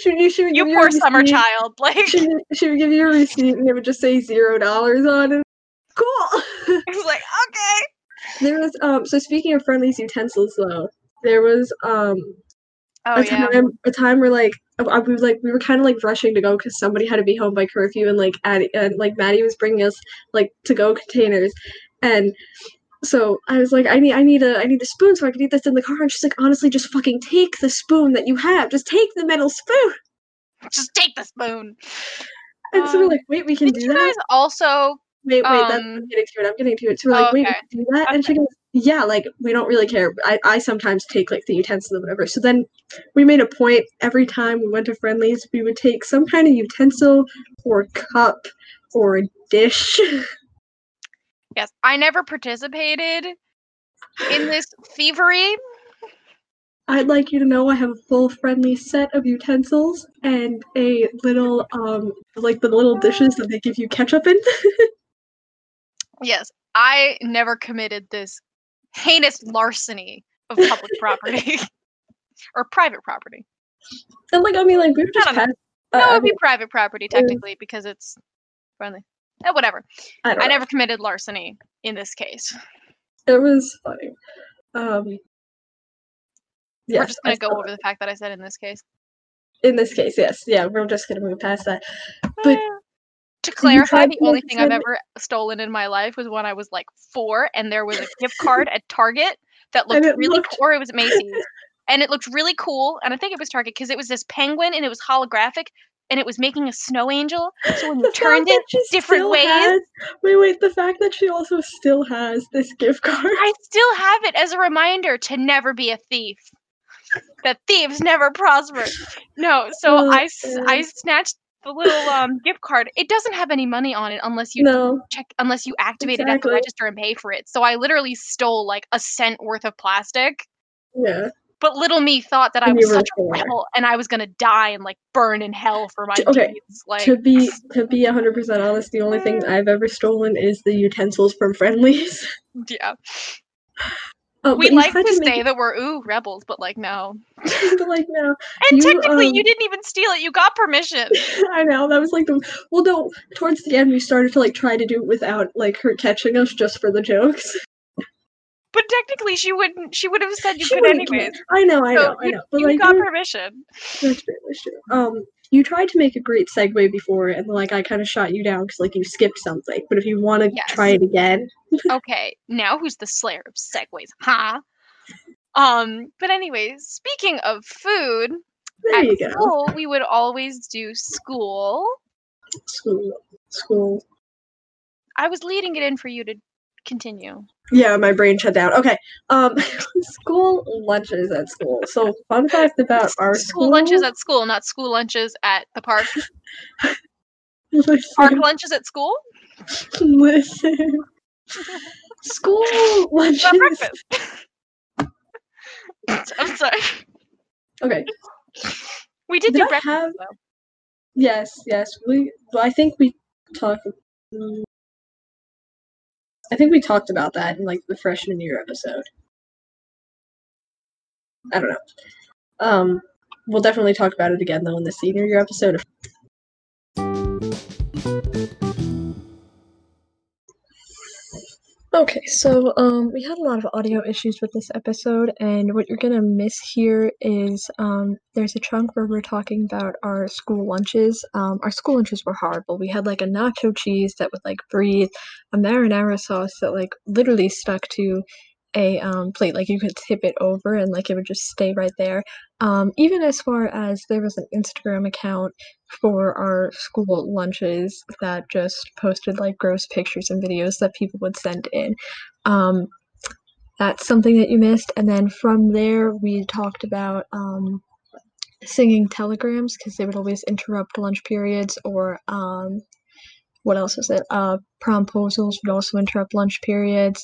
She, would- she would You give you a poor summer receipt. child." Like, She, she would give you a receipt and it would just say zero dollars on it. Cool. I was like, "Okay." There was um. So speaking of Friendly's utensils, though, there was um Oh a yeah. time a time where like uh, we like we were kind of like rushing to go because somebody had to be home by curfew and like Addie, and like Maddie was bringing us like to go containers and so I was like I need I need a I need a spoon so I can eat this in the car and she's like honestly just fucking take the spoon that you have just take the metal spoon Just take the spoon. and so we're Um, like wait we can Did do you that guys also? Wait wait that's, um, I'm getting to it. I'm getting to it so we're like Oh, wait we okay. can do that and she goes yeah like we don't really care. I, I sometimes take like the utensils or whatever. So then we made a point every time we went to Friendly's we would take some kind of utensil or cup or a dish. Yes, I never participated in this thievery. i'd like you to know i have a full friendly set of utensils and a little um like the little dishes that they give you ketchup in Yes, I never committed this heinous larceny of public property or private property. and like i mean like we were just No, uh, it would be private property technically because it's friendly. Eh, whatever. I, I never committed larceny in this case. it was funny um We're just gonna go over the fact that I said in this case. in this case yes yeah we're just gonna move past that But- Eh, To clarify, the only thing I've ever stolen in my life was when I was like four, and there was a gift card at Target that looked really, looked- co- or it was Macy's, and it looked really cool. And I think it was Target because it was this penguin and it was holographic, and it was making a snow angel. So when you turned it different ways, has- wait, wait. The fact that she also still has this gift card. I still have it as a reminder to never be a thief. That thieves never prosper. No, so Oh, I I snatched the little um gift card. It doesn't have any money on it unless you no, check unless you activate it at the register and pay for it. So I literally stole like a cent worth of plastic. yeah. But little me thought that I was such a rebel and I was gonna die and like burn in hell for my okay, deeds. Like to be to be hundred percent honest, the only thing I've ever stolen is the utensils from Friendly's. yeah. Oh, We like to say that we're ooh rebels, but like no. but like no, And You, technically um, you didn't even steal it, you got permission. I know that was like the well. No, towards the end we started to like try to do it without like her catching us just for the jokes. But technically she wouldn't she would have said you She could anyways. I know, I know, I you, know. But you like got you- permission. that's true, that's true. Um, you tried to make a great segue before, and like I kind of shot you down because like you skipped something. But if you want to Yes. try it again, Okay, now who's the slayer of segues, huh? Um, but anyways, speaking of food, there at you go. school we would always do school. School, school. I was leading it in for you to continue. Yeah, my brain shut down. Okay. Um, school lunches at school. So fun fact about our school lunches at school, not school lunches at the park. listen, Park lunches at school? listen. School lunches. Breakfast. I'm sorry. Okay. We did, Did do I breakfast have- Yes, yes. We. Well, I think we talked. I think we talked about that in like the freshman year episode. I don't know. Um, we'll definitely talk about it again though in the senior year episode. Okay, so um, we had a lot of audio issues with this episode, and what you're gonna miss here is um, there's a chunk where we're talking about our school lunches. Um, our school lunches were horrible. We had like a nacho cheese that would like breathe, a marinara sauce that like literally stuck to a um, plate. Like you could tip it over and like it would just stay right there. Um, even as far as there was an Instagram account for our school lunches that just posted like gross pictures and videos that people would send in. Um, that's something that you missed. And then from there, we talked about um, singing telegrams because they would always interrupt lunch periods or um, what else was it? Uh, promposals would also interrupt lunch periods.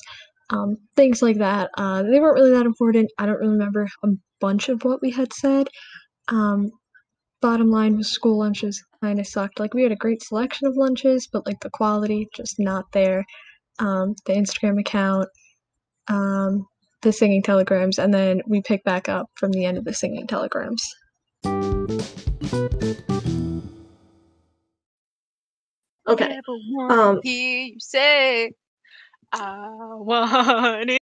Um, things like that. Uh, they weren't really that important. I don't really remember a bunch of what we had said. Um, bottom line was school lunches kind of sucked. Like we had a great selection of lunches, but like the quality just not there. Um, the Instagram account, um, the singing telegrams, and then we pick back up from the end of the singing telegrams. Okay. Um, hear you say, I want it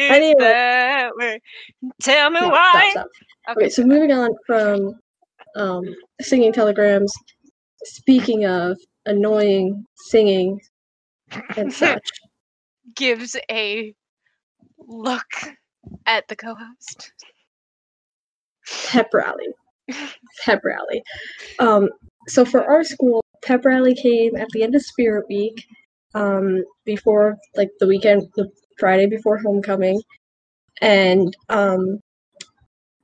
Anyway. that way. Tell me No, why. stop, stop. Okay, so moving on from um, singing telegrams. Speaking of annoying singing and such, gives a look at the co-host. pep rally. Pep rally. Um, so for our school, pep rally came at the end of Spirit Week, um, before like the weekend, the Friday before homecoming, and um,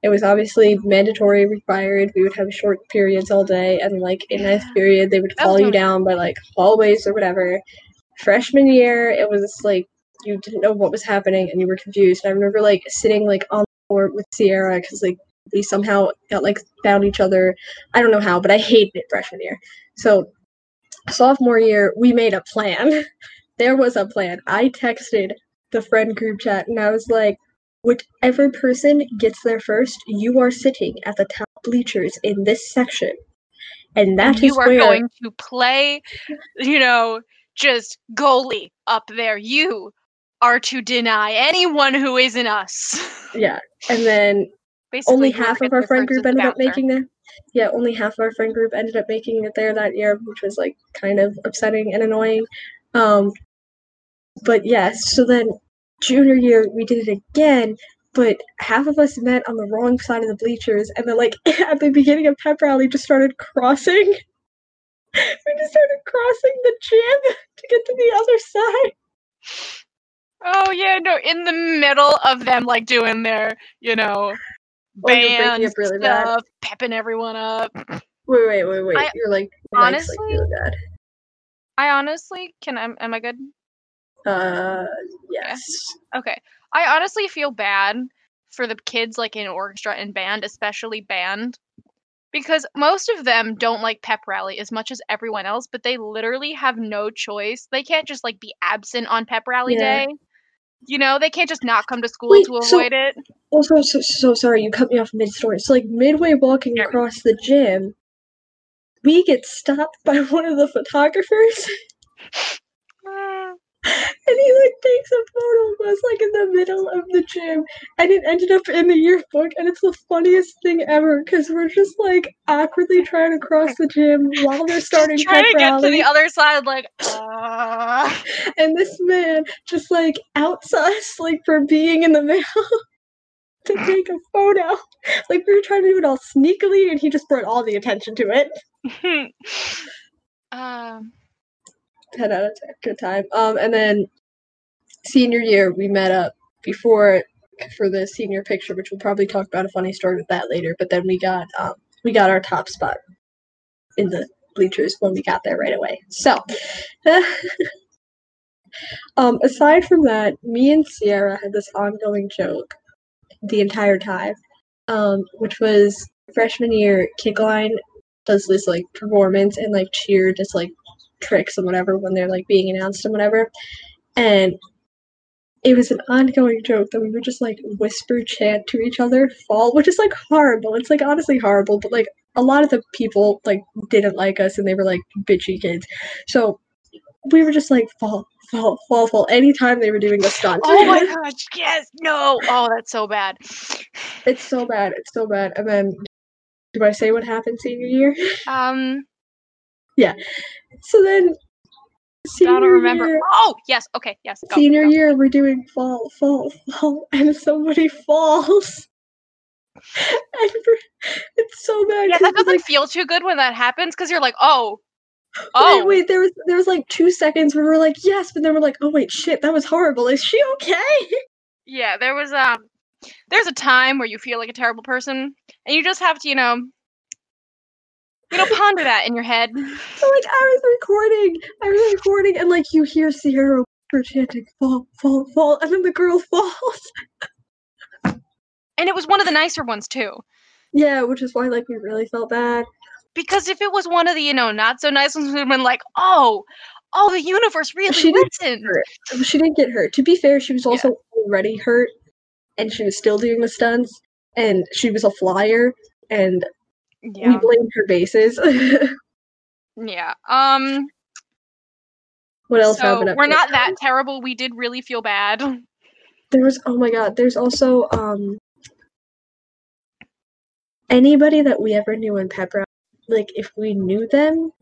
it was obviously mandatory, required. We would have short periods all day, and like in ninth period, they would That call you down by like hallways or whatever. Freshman year, it was like you didn't know what was happening and you were confused. And I remember like sitting like on the floor with Sierra because like we somehow got like found each other. I don't know how, but I hated it freshman year. So sophomore year, we made a plan. there was a plan. I texted the friend group chat and I was like, whichever person gets there first, you are sitting at the top bleachers in this section. And that is you are where going to play, you know, just goalie up there. You are to deny anyone who isn't us. yeah. And then Basically, only half of our friend group ended up making there. Yeah, only half of our friend group ended up making it there that year, which was like kind of upsetting and annoying. Um, but yes, yeah, so then junior year we did it again, but half of us met on the wrong side of the bleachers, and then like at the beginning of pep rally, just started crossing. we just started crossing the gym to get to the other side. Oh yeah, no, in the middle of them like doing their, you know, band oh, really stuff, bad. pepping everyone up. Wait, wait, wait, wait. I, you're like honestly, like really bad. I honestly can. I, am I good? Uh, yes. Yeah. Okay. I honestly feel bad for the kids like in orchestra and band, especially band, because most of them don't like pep rally as much as everyone else, but they literally have no choice. They can't just like be absent on pep rally yeah. day. You know, they can't just not come to school Wait, to avoid oh, so, it. Also, so, so sorry, you cut me off mid story. So, like, midway walking yeah. across the gym, we get stopped by one of the photographers. And he like takes a photo of us like in the middle of the gym. And it ended up in the yearbook and it's the funniest thing ever because we're just like awkwardly trying to cross the gym while they're starting just trying to get rally. to the other side like uh... and this man just like outs us like for being in the middle to take a photo. Like we were trying to do it all sneakily and he just brought all the attention to it. Um. 10 out of 10 good time. Um and then senior year we met up before for the senior picture which we'll probably talk about a funny story with that later but then we got um we got our top spot in the bleachers when we got there right away so um aside from that me and sierra had this ongoing joke the entire time um which was freshman year kickline does this like performance and like cheer just like tricks and whatever when they're like being announced and whatever. And it was an ongoing joke that we would just like whisper chant to each other fall, which is like horrible. It's like honestly horrible, but like a lot of the people like didn't like us and they were like bitchy kids. So we were just like fall, fall, fall, fall anytime they were doing a stunt. Oh my gosh, yes, no. Oh, that's so bad. It's so bad. It's so bad. And then do I say what happened senior year? Um yeah. So then senior I don't remember. Year, oh, yes. Okay, yes. Go, senior go. year, we're doing fall, fall, fall, and somebody falls. and it's so bad. Yeah, that doesn't like, feel too good when that happens because you're like, oh, oh. Wait, wait. There was there was like two seconds where we are like, yes, but then we're like, oh wait, shit, that was horrible. Is she okay? Yeah, there was um, there's a time where you feel like a terrible person, and you just have to, you know, you know, ponder that in your head. So, like, I was recording, I was recording, and like you hear Sierra chanting, "Fall, fall, fall," and then the girl falls. and it was one of the nicer ones too. Yeah, which is why like we really felt bad. Because if it was one of the you know not so nice ones, we'd have been like, "Oh, oh, the universe really she listened." Didn't she didn't get hurt. To be fair, she was also yeah. already hurt, and she was still doing the stunts, and she was a flyer, and yeah. We blamed her bases. yeah. Um. What else so happened? We're not that terrible. We did really feel bad. There was oh my god. There's also um anybody that we ever knew in Pepper. Like if we knew them,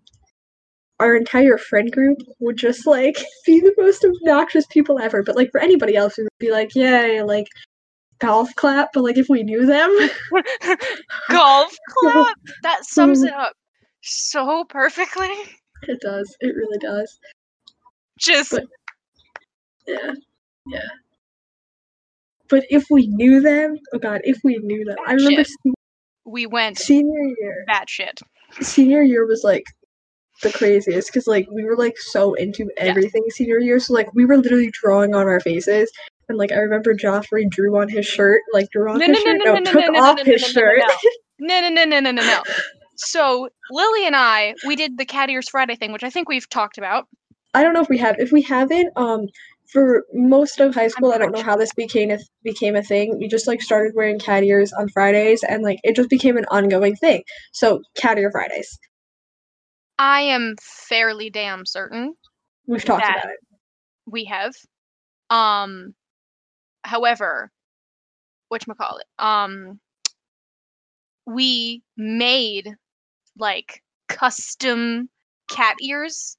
our entire friend group would just like be the most obnoxious people ever. But like for anybody else, we would be like, yay, like golf clap, but like if we knew them. golf clap? That sums it mm. up so perfectly. It does. It really does. Just but, yeah. Yeah. But if we knew them, oh god, if we knew them. I remember se- we went senior year. That shit. Senior year was like the craziest because like we were like so into everything yeah. senior year. So like we were literally drawing on our faces and like I remember Joffrey drew on his shirt, like drew on no, his no, shirt, no, no, no, took no, off no, his shirt. No, no, no, no, no, no, no. So Lily and I, we did the Cat Ears Friday thing, which I think we've talked about. I don't know if we have. If we haven't, um, for most of high school, I don't know how this became a became a thing. We just like started wearing cat ears on Fridays, and like it just became an ongoing thing. So cat ear Fridays. I am fairly damn certain. We've talked about it. We have. Um, However, what call it? Um, we made like custom cat ears.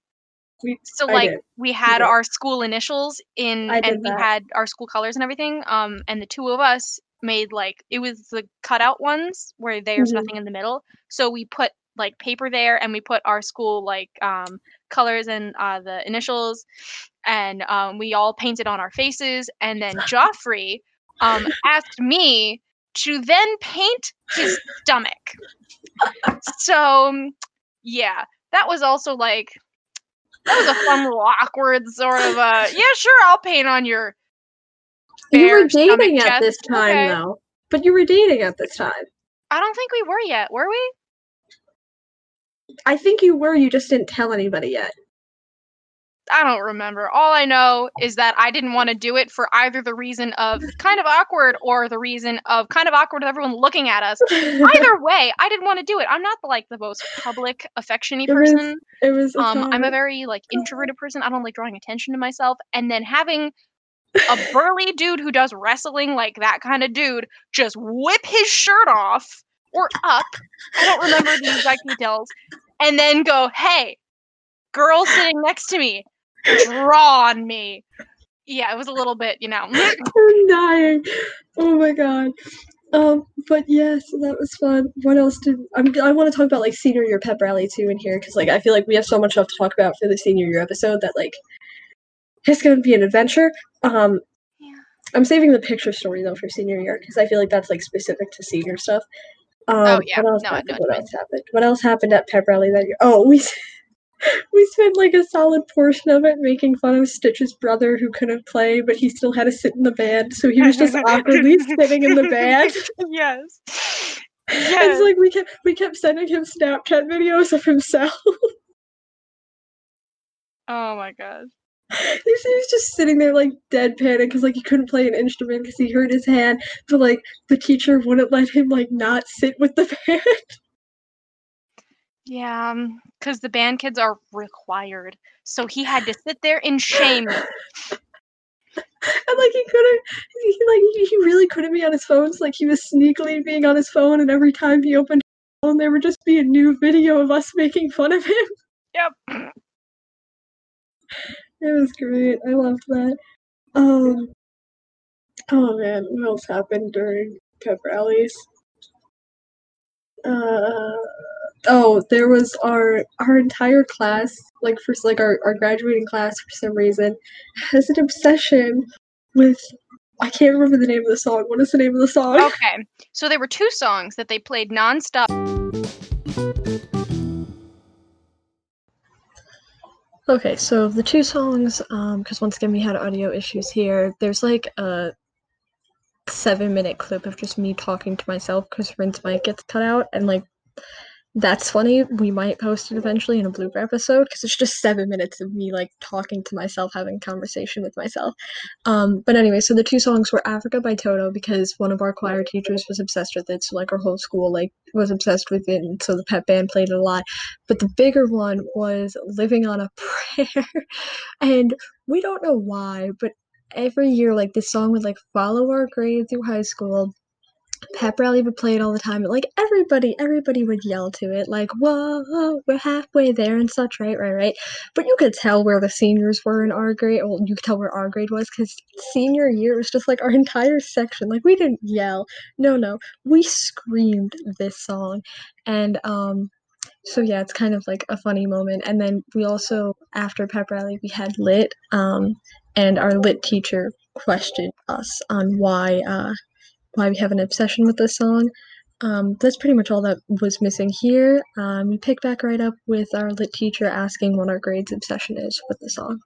We- So like we had our school initials in and we that. had our school colors and everything. Um and the two of us made like it was the cutout ones where there's Mhm. nothing in the middle. So we put like paper there and we put our school like um colors and uh the initials and um we all painted on our faces and then Joffrey um asked me to then paint his stomach. So um, yeah, that was also like that was a fun little awkward sort of uh yeah sure I'll paint on your You were dating at this time, Okay. though. But you were dating at this time. I don't think we were yet, were we? I think you were. You just didn't tell anybody yet. I don't remember. All I know is that I didn't want to do it for either the reason of kind of awkward or the reason of kind of awkward with everyone looking at us. Either way, I didn't want to do it. I'm not like the most public affectiony It was person. it was. Um, I'm a very like introverted person. I don't like drawing attention to myself. And then having a burly dude who does wrestling like that kind of dude just whip his shirt off or up. I don't remember the exact details. And then go, hey, girl sitting next to me, draw on me. Yeah, it was a little bit, you know. I'm dying. Oh my god. Um, but yes, that was fun. What else did I'm, I want to talk about like senior year pep rally too in here because like I feel like we have so much stuff to talk about for the senior year episode that like it's gonna be an adventure. Um, Yeah. I'm saving the picture story though for senior year because I feel like that's like specific to senior stuff. Um, Oh, yeah. What else No, I know happened? what What else happened? What else happened at pep rally that year? Oh, we. We spent like a solid portion of it making fun of Stitch's brother who couldn't play, but he still had to sit in the band, so he was just awkwardly sitting in the band. yes. It's like we kept we kept sending him Snapchat videos of himself. Oh my god. He was just sitting there like deadpan because like he couldn't play an instrument because he hurt his hand, but like the teacher wouldn't let him like not sit with the band. Yeah, um, because the band kids are required. So he had to sit there in shame. and like he couldn't he like he, he really couldn't be on his phone so like he was sneakily being on his phone and every time he opened his phone there would just be a new video of us making fun of him Yep. It was great i loved that um oh man what else happened during pep rallies uh oh there was our our entire class like for like our, our graduating class for some reason has an obsession with I can't remember the name of the song. What is the name of the song? Okay. So there were two songs that they played nonstop. Okay, so the two songs, um, because once again we had audio issues here. There's like a seven minute clip of just me talking to myself because Rin's mic gets cut out, and like that's funny. We might post it eventually in a blooper episode because it's just seven minutes of me like talking to myself, having conversation with myself. Um, but anyway, so the two songs were Africa by Toto because one of our choir teachers was obsessed with it, so like our whole school like was obsessed with it, and so the pep band played it a lot. But the bigger one was Living on a Prayer, and we don't know why, but every year like this song would like follow our grade through high school pep rally would play it all the time. Like everybody everybody would yell to it like whoa we're halfway there and such. Right right right. But you could tell where the seniors were in our grade. Well you could tell where our grade was because senior year was just like our entire section. Like we didn't yell. No no. We screamed this song. And um so yeah it's kind of like a funny moment. And then we also after pep rally we had lit um and our lit teacher questioned us on why uh why we have an obsession with this song. Um, that's pretty much all that was missing here. Um, we pick back right up with our lit teacher asking what our grade's obsession is with the song.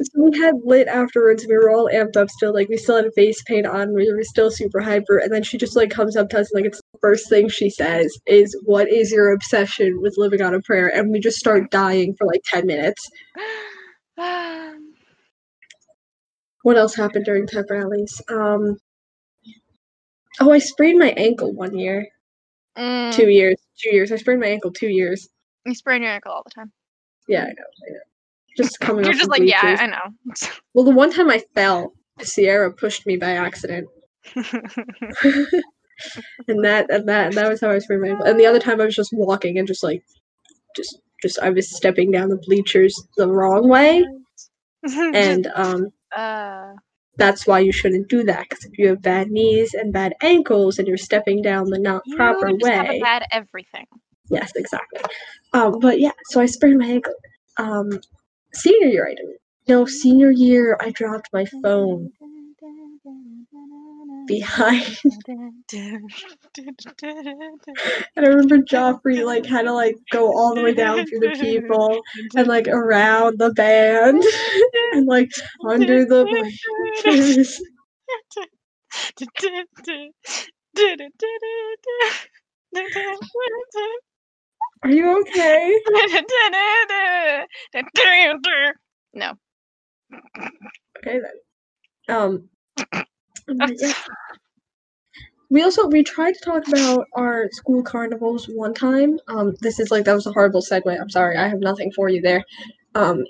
So we had lit afterwards. We were all amped up still. Like we still had face paint on. We were still super hyper. And then she just like comes up to us and like it's the first thing she says is, "What is your obsession with living on a prayer?" And we just start dying for like ten minutes. what else happened during pep rallies? Um, oh, I sprained my ankle one year, Mm, two years, two years. I sprained my ankle two years. you sprain your ankle all the time. Yeah, I know. I know. Just coming You're just like, yeah. I know. Well, the one time I fell, Sierra pushed me by accident. and that and that and that was how I sprained my ankle. And the other time I was just walking and just like just just I was stepping down the bleachers the wrong way. And um uh, that's why you shouldn't do that because if you have bad knees and bad ankles and you're stepping down the not you proper just have a bad everything. yes exactly. Um but yeah so i sprained my ankle um senior year i didn't. No senior year i dropped my phone behind and i remember joffrey like had to like go all the way down through the people and like around the band and like under the are you okay no. Okay then. Um. Yeah. We also we tried to talk about our school carnivals one time. Um, this is like that was a horrible segue. I'm sorry, I have nothing for you there. Um,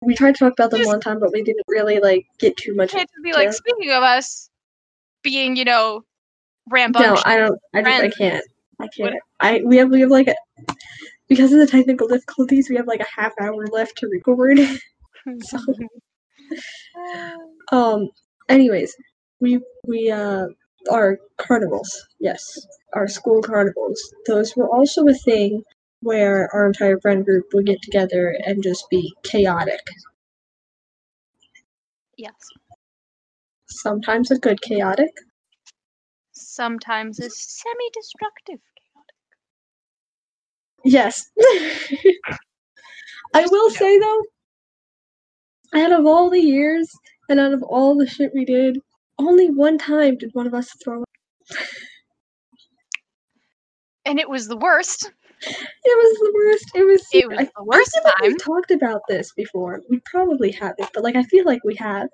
we tried to talk about them Yes. one time, but we didn't really like get too much. Just be like, speaking of us being, you know, No. I don't. I just I can't. I can't. I we have we have like a because of the technical difficulties. We have like a half hour left to record. so um. Anyways, we we uh our carnivals. Yes, our school carnivals. Those were also a thing where our entire friend group would get together and just be chaotic. yes. Sometimes a good chaotic. Sometimes a semi-destructive chaotic. Yes. I will say though, out of all the years and out of all the shit we did, only one time did one of us throw up. And it was the worst. It was the worst. It was. It was I, the worst I time. we've talked about this before. We probably haven't, but like I feel like we have.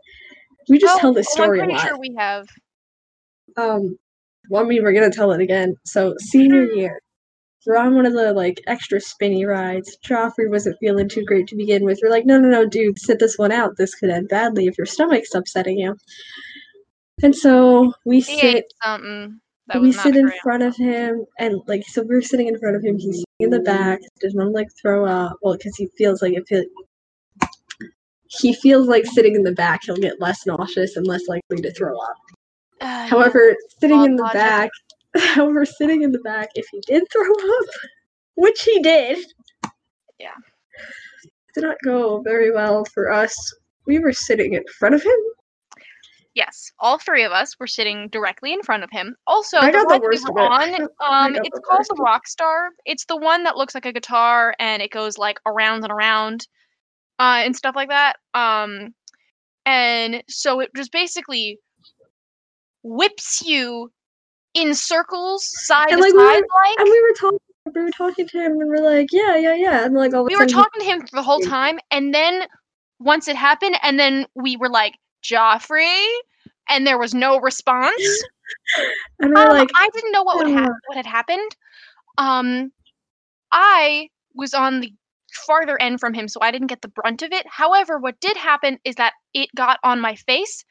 We just Oh, tell this oh, story I'm a lot. sure we have. Um, well, I mean, we're gonna tell it again. So senior year, we're on one of the like extra spinny rides. Joffrey wasn't feeling too great to begin with. We're like, no, no, no, dude, sit this one out. This could end badly if your stomach's upsetting you. And so we He sit, something that we sit in front of him, and like, so we're sitting in front of him. He's in the back, doesn't like throw up. Well, because he feels like if he he feels like sitting in the back, he'll get less nauseous and less likely to throw up. Uh. However, sitting in the logic. back, however, sitting in the back, if he did throw up, which he did, Yeah. did not go very well for us. We were sitting in front of him. Yes, all three of us were sitting directly in front of him. Also, I the got the we worst were of it. on, um, it's the called the. Rockstar. It's the one that looks like a guitar and it goes like around and around, uh, and stuff like that. Um, and so it just basically whips you in circles, side And, to like, we side, were- like. And we were talking. We were talking to him, and we're like, "Yeah, yeah, yeah." And like all we were sudden, he- talking to him the whole time, and then once it happened, and then we were like, Joffrey, and there was no response. and Um, like, I didn't know what would ha- what had happened. Um, I was on the farther end from him, so I didn't get the brunt of it. However, what did happen is that it got on my face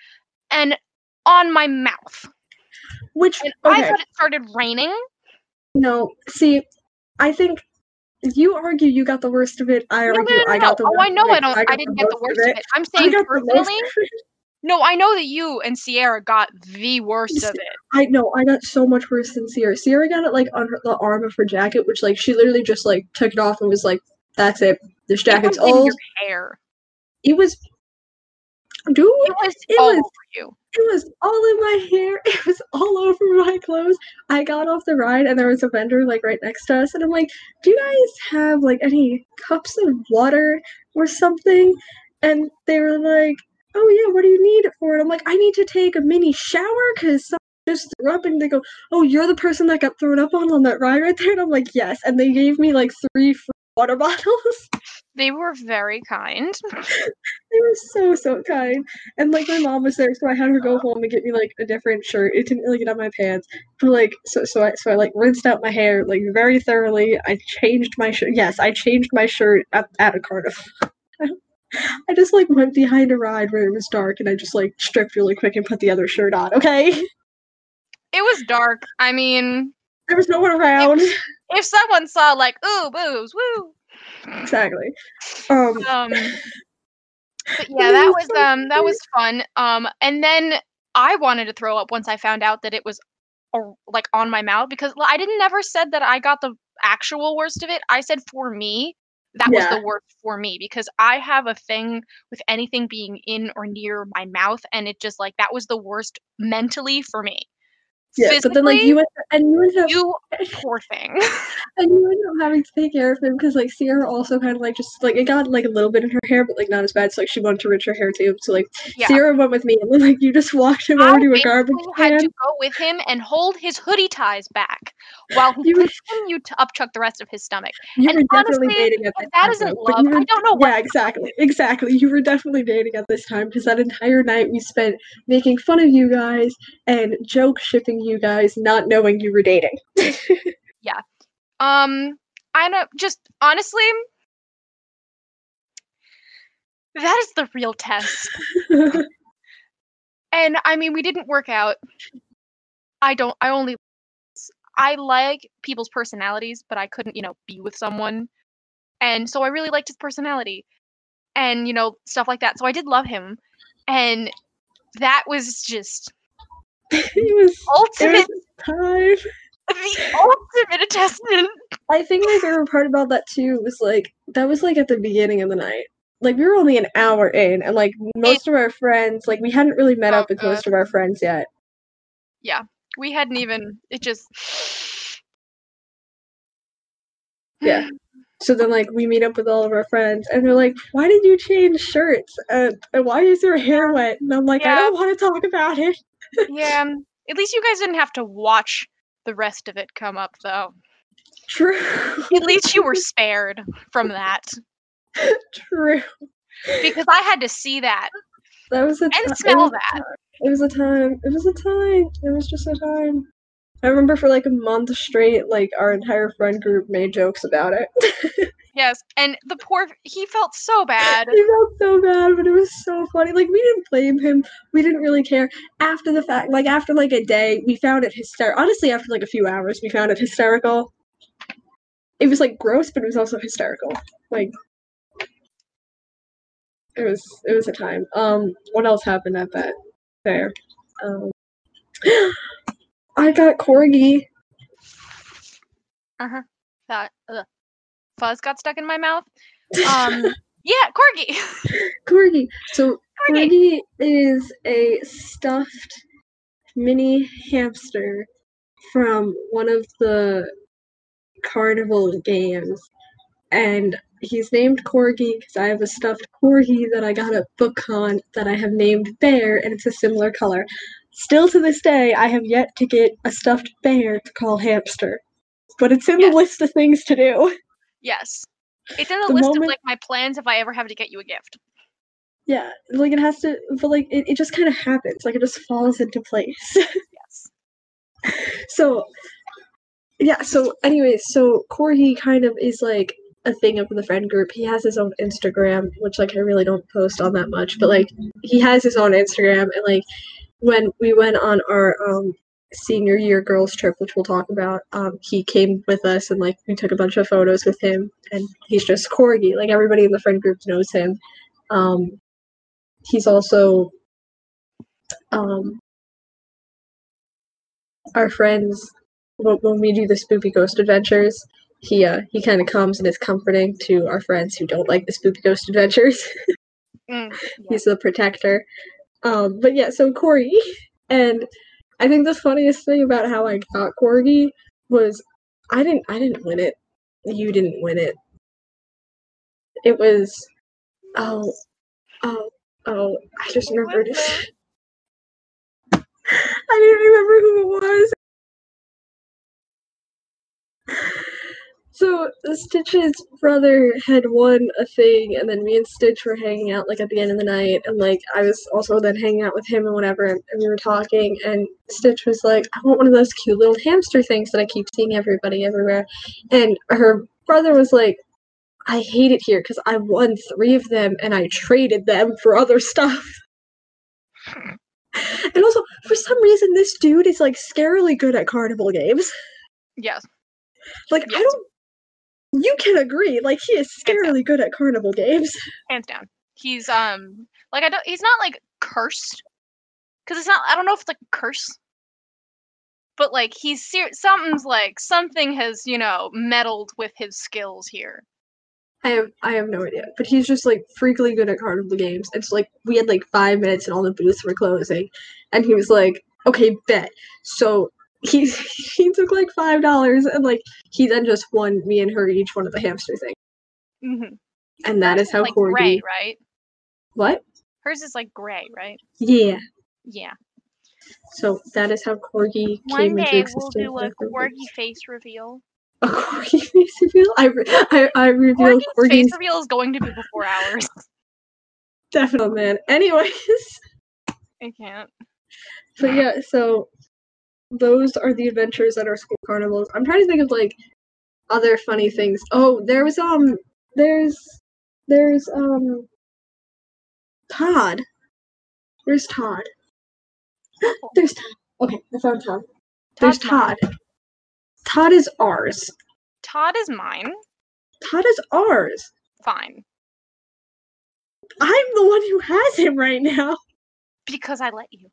and on my mouth, which and I thought it started raining. no, see, I think. You argue you got the worst of it. I No, argue no, no, I got the Oh, worst. I know of it. I don't. I, got didn't get the worst of of it. it. I'm saying personally. No, I know that you and Sierra got the worst of it. I know I got so much worse than Sierra. Sierra got it like on her, the arm of her jacket, which like she literally just like took it off and was like, "That's it. This It jacket's in old." your hair. It was, dude. It was It all was- over you. It was all in my hair. It was all over my clothes. I got off the ride and there was a vendor like right next to us, and I'm like, "Do you guys have like any cups of water or something?" And they were like, "Oh yeah, what do you need it for?" And I'm like, "I need to take a mini shower because someone just threw up." And they go, "Oh, you're the person that got thrown up on on that ride right there." And I'm like, "Yes." And they gave me like three free water bottles. They were very kind. They were so so kind, and like my mom was there, so I had her go home and get me like a different shirt. It didn't really get on my pants, but like so so I so I like rinsed out my hair like very thoroughly. I changed my shirt. Yes, I changed my shirt at, at a carnival. I just like went behind a ride where it was dark and I just like stripped really quick and put the other shirt on, okay? It was dark. I mean, There was no one around. if someone saw like, ooh, boobs, woo. Exactly. Um Um, but yeah, that was um that was fun. Um, and then I wanted to throw up once I found out that it was, a, like on my mouth because I didn't never said that I got the actual worst of it. I said for me that was the worst for me because I have a thing with anything being in or near my mouth, and it just like that was the worst mentally for me. Yeah, but then like you went and you ended up you poor thing. and you ended up having to take care of him because like Sierra also kind of like just like it got like a little bit in her hair, but like not as bad. So like she wanted to rinse her hair too. So like yeah. Sierra went with me, and then like you just walked him I over to a garbage basically had can. to go with him and hold his hoodie ties back while he You continued to upchuck the rest of his stomach. You and were definitely honestly, dating at that time. isn't love, were- I don't know. Yeah, exactly, exactly. You were definitely dating at this time because that entire night we spent making fun of you guys and joke shipping you guys, not knowing you were dating. Yeah. Um, I don't just honestly. That is the real test. And I mean, we didn't work out. I don't. I only. I like people's personalities, but I couldn't, you know, be with someone. And so I really liked his personality, and you know, stuff like that. So I did love him, and that was just it was ultimate, time. the ultimate attestment. I think my favorite part about that too was like that was like at the beginning of the night. Like we were only an hour in, and like most of our friends, like we hadn't really met Oh, up with God. most of our friends yet. Yeah, we hadn't even. It just. Yeah. So then, like, we meet up with all of our friends, and they're like, "Why did you change shirts? And, and why is your hair wet?" And I'm like, "I don't want to talk about it." Yeah. um, At least you guys didn't have to watch the rest of it come up, though. True. At least you were spared from that True. because I had to see that That was a and ti- it smell was, that. it was a time. It was a time. It was just a time. I remember for like a month straight, like our entire friend group made jokes about it. Yes, and the poor he felt so bad. he felt so bad, but it was so funny. Like we didn't blame him. We didn't really care. After the fact, like after like a day, we found it hysterical. Honestly, after like a few hours, we found it hysterical. It was like gross, but it was also hysterical. Like it was it was a time. Um what else happened at that fair? Um I got corgi. Uh-huh. That ugh. fuzz got stuck in my mouth. Um yeah, corgi. corgi. So Corgi. corgi is a stuffed mini hamster from one of the carnival games. And he's named Corgi because I have a stuffed corgi that I got at BookCon that I have named Bear, and it's a similar color. Still to this day, I have yet to get a stuffed bear to call hamster. But it's in Yes. the list of things to do. Yes. It's in the, The list moment- of like my plans if I ever have to get you a gift. Yeah, like it has to, but like it, it just kind of happens. Like it just falls into place. Yes. so yeah so anyways so corgi kind of is like a thing of the friend group he has his own instagram which like i really don't post on that much but like he has his own instagram and like when we went on our um senior year girls trip which we'll talk about um he came with us and like we took a bunch of photos with him and he's just corgi like everybody in the friend group knows him. Um he's also um our friends when, when we do the spooky ghost adventures he uh he kind of comes and is comforting to our friends who don't like the spooky ghost adventures. Mm, he's the protector um but yeah so corgi and i think the funniest thing about how i got corgi was i didn't i didn't win it. You didn't win it. It was oh oh oh i just remembered i didn't remember who it was So Stitch's brother had won a thing, and then me and Stitch were hanging out like at the end of the night, and like I was also then hanging out with him and whatever, and, and we were talking, and Stitch was like, "I want one of those cute little hamster things that I keep seeing everybody everywhere," and her brother was like, I hate it here because I won three of them and I traded them for other stuff. and also, for some reason, this dude is like scarily good at carnival games. Yes. Like, I don't. You can agree. Like, he is scarily good at carnival games. Hands down. He's um like I don't he's not like cursed. Cuz it's not I don't know if it's like a curse. But like he's ser- something's like something has, you know, meddled with his skills here. I have I have no idea, but he's just like freakily good at carnival games. It's like we had like five minutes and all the booths were closing, and he was like, "Okay, bet." So he he took like five dollars and like he then just won me and her each one of the hamster thing, Mhm. and that is how like Corgi. gray, right? What? Hers is like gray, right? Yeah. Yeah. So that is how Corgi One came into existence. One day we'll do a corgi face reveal. A Corgi face reveal. I re- I, I revealed Corgi's face reveal is going to be before hours. Definitely, man. Anyways. I can't. But yeah, so those are the adventures at our school carnivals. I'm trying to think of like other funny things. Oh, there was um there's there's um Todd. Where's Todd? there's Todd. Okay, I found Todd. There's. Todd. Todd is ours. Todd is mine. Todd is ours. Fine. I'm the one who has him right now. Because I let you.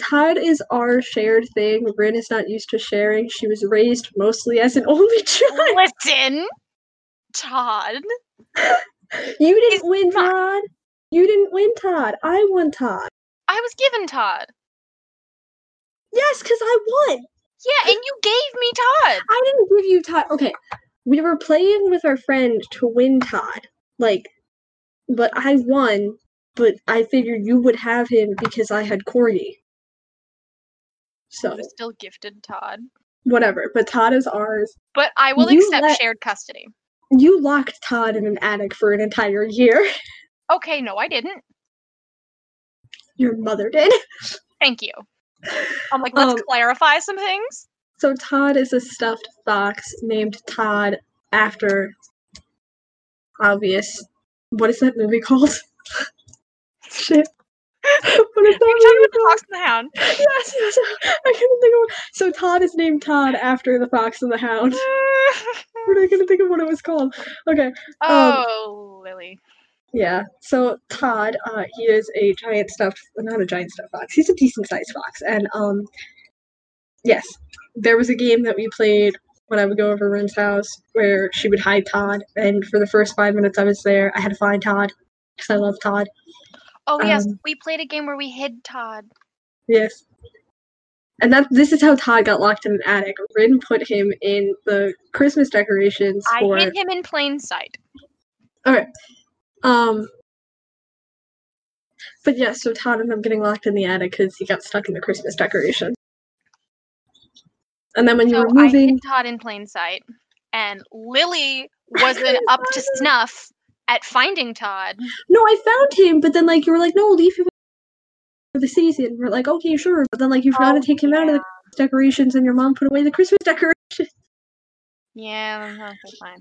Todd is our shared thing. Rin is not used to sharing. She was raised mostly as an only child. Listen, Todd. You didn't He's win, not- Todd. You didn't win, Todd. I won, Todd. I was given Todd. Yes, because I won. Yeah, and you gave me Todd. I didn't give you Todd. Okay, we were playing with our friend to win Todd. Like, but I won. But I figured you would have him because I had Corgi. So still gifted Todd. whatever. But Todd is ours. But I will You accept let- shared custody. You locked Todd in an attic for an entire year. Okay, no, I didn't. Your mother did. Thank you. I'm like, let's Um, clarify some things. So Todd is a stuffed fox named Todd after obvious. What is that movie called? Shit. What is that Are you talking about the Fox and the Hound? Yes, yes. I couldn't think of. So Todd is named Todd after the Fox and the Hound. But I couldn't think of what it was called. Okay. oh, Lily. Yeah. So Todd, uh, he is a giant stuffed, well, not a giant stuffed fox. He's a decent sized fox, and um, yes, there was a game that we played when I would go over Ren's house where she would hide Todd, and for the first five minutes I was there, I had to find Todd because I love Todd. Oh yes, Um, we played a game where we hid Todd. Yes. And that this is how Todd got locked in an attic. Rin put him in the Christmas decorations I for hid him in plain sight. Alright. Um, but yeah, so Todd ended up getting locked in the attic because he got stuck in the Christmas decorations. And then when you So were I moving, hid Todd in plain sight, and Lily wasn't up to snuff at finding Todd. no, I found him, but then like you were like, no, leave him for the season. We're like, okay, sure, but then like you forgot Oh, to take him out of the decorations, and your mom put away the Christmas decoration, Yeah, that's fine.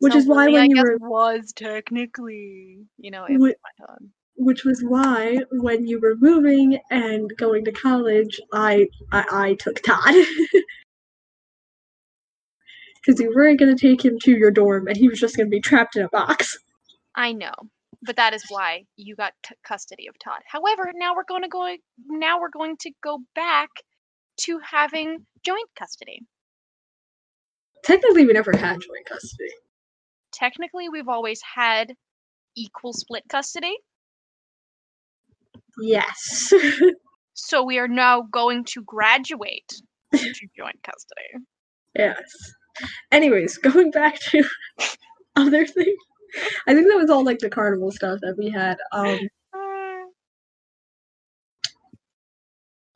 which So is why when I you were, was technically, you know, able Wh- to Todd. which was why when you were moving and going to college, I I, I took Todd. Because you weren't going to take him to your dorm, and he was just going to be trapped in a box. I know, but that is why you got t- custody of Todd. However, now we're going to go. Now we're going to go back to having joint custody. Technically, we never had joint custody. Technically, we've always had equal split custody. Yes. So we are now going to graduate to joint custody. yes. Anyways, going back to other things. I think that was all like the carnival stuff that we had. Um,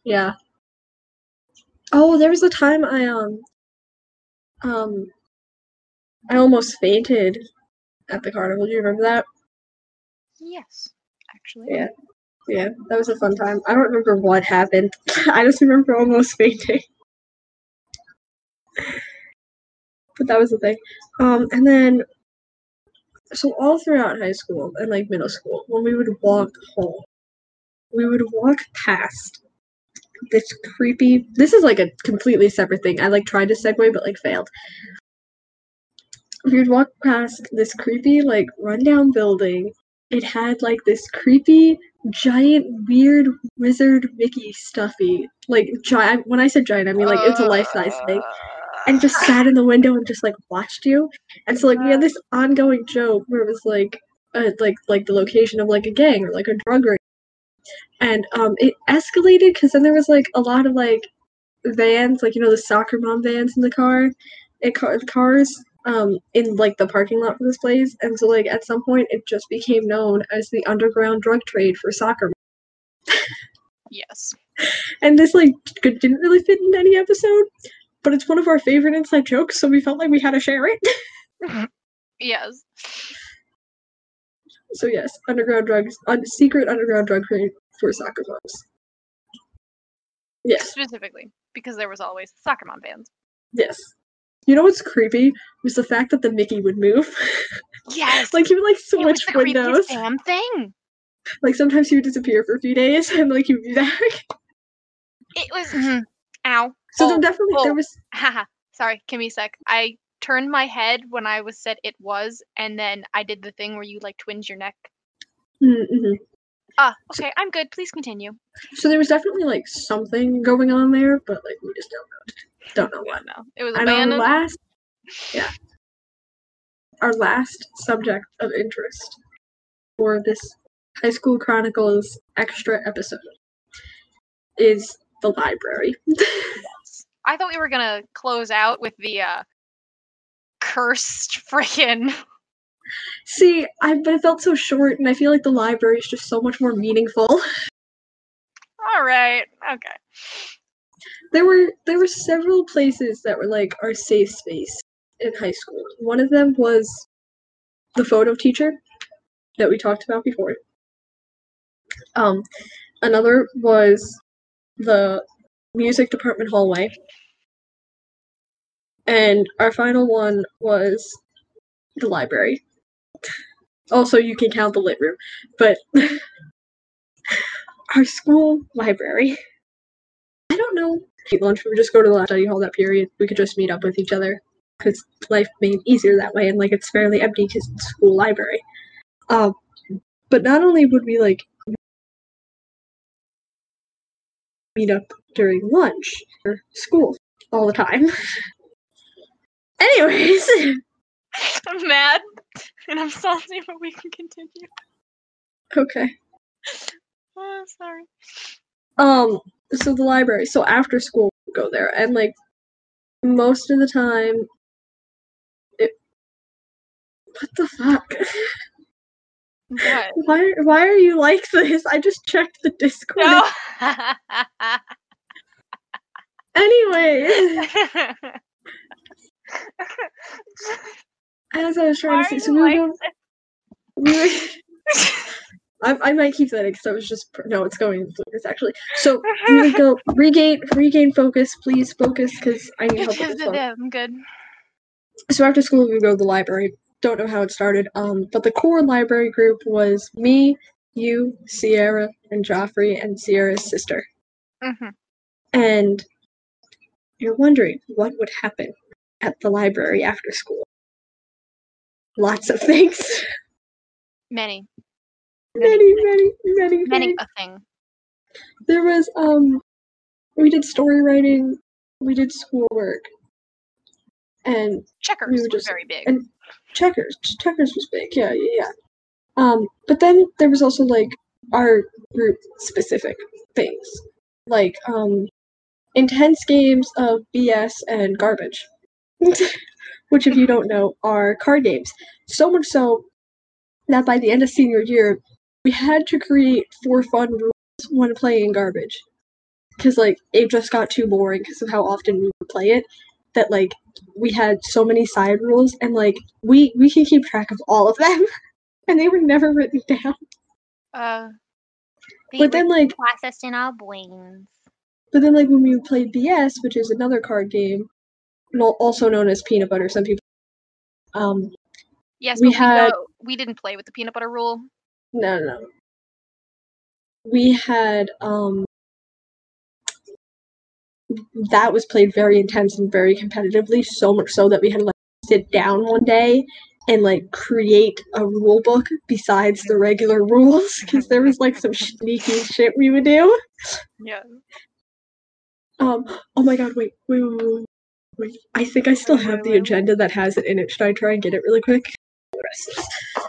yeah. Oh, there was a time I um um I almost fainted at the carnival. Do you remember that? yes, actually. Yeah. Yeah, that was a fun time. I don't remember what happened. I just remember almost fainting. But that was the thing. Um, and then so all throughout high school and like middle school, when we would walk home, we would walk past this creepy. This is like a completely separate thing. I like tried to segue, but like failed. We would walk past this creepy, like rundown building. It had like this creepy, giant, weird wizard Mickey stuffy. Like giant. When I said giant, I mean like it's a life size thing and just sat in the window and just like watched you. And so like we had this ongoing joke where it was like uh, like like the location of like a gang or like a drug ring. And um it escalated because then there was like a lot of like vans, like you know the soccer mom vans in the car, it car cars um in like the parking lot for this place. And so like at some point it just became known as the underground drug trade for soccer. Moms. Yes. And this like didn't really fit in any episode, but it's one of our favorite inside jokes, so we felt like we had to share it. Yes. so yes, underground drugs, un- secret underground drug trade for soccer moms. Yes, Specifically, because there was always soccer mom bands. yes. You know what's creepy was the fact that the Mickey would move. Yes. like he would like it was switch the windows. creepiest damn thing. Like sometimes he would disappear for a few days and like he would be back. It was. mhm. Ow. So Oh, there definitely oh. there was Haha. Sorry, give me a sec. I turned my head when I was said it was, and then I did the thing where you like twinge your neck. mm-hmm. Ah, okay, I'm good. Please continue. so there was definitely like something going on there, but like we just don't know. Don't know what. No, it was a And our last, yeah, our last subject of interest for this High School Chronicles extra episode is the library. I thought we were gonna close out with the uh cursed freaking. See, I but it felt so short, and I feel like the library is just so much more meaningful. All right. Okay. There were there were several places that were like our safe space in high school. One of them was the photo teacher that we talked about before. Um, another was the music department hallway. And our final one was the library. Also, you can count the lit room, but our school library. I don't know. Eat lunch. We would just go to the study hall that period. We could just meet up with each other because life made easier that way, and like it's fairly empty because it's school library. Um, but not only would we like meet up during lunch or school all the time. Anyways, I'm mad and I'm salty, but we can continue. okay. Oh, sorry. Um, so the library. So after school, we go there, and like most of the time, it. What the fuck? What? Why? Why are you like this? I just checked the Discord. No. Anyway, as I was trying Why to say, so we were going. I, I might keep that because I was just no, it's going in focus actually. So we go regain regain focus, please focus because I need help with this one. I'm good. So after school we go to the library. Don't know how it started. Um, but the core library group was me, you, Sierra, and Joffrey, and Sierra's sister. hmm And you're wondering what would happen at the library after school. Lots of things. Many, many, many, many, many things. a thing. There was um we did story writing, we did schoolwork, and Checkers were was just- very big. and checkers. Checkers was big, yeah, yeah, yeah. Um, but then there was also like our group specific things. Like um intense games of BS and garbage. Which if you don't know are card games. So much so that by the end of senior year we had to create four fun rules when playing garbage. Cause like it just got too boring because of how often we would play it. That like we had so many side rules and like we we can keep track of all of them and they were never written down uh, but then like processed in our brains. but then like when we played bs which is another card game also known as peanut butter some people um Yes, We had- we, we didn't play with the peanut butter rule. No, no. no. We had um that was played very intense and very competitively, so much so that we had to like sit down one day and like create a rule book besides the regular rules because there was like some sneaky shit we would do. Yeah. Um oh my god, wait, wait, wait, wait, wait. I think I still have the agenda that has it in it. Should I try and get it really quick?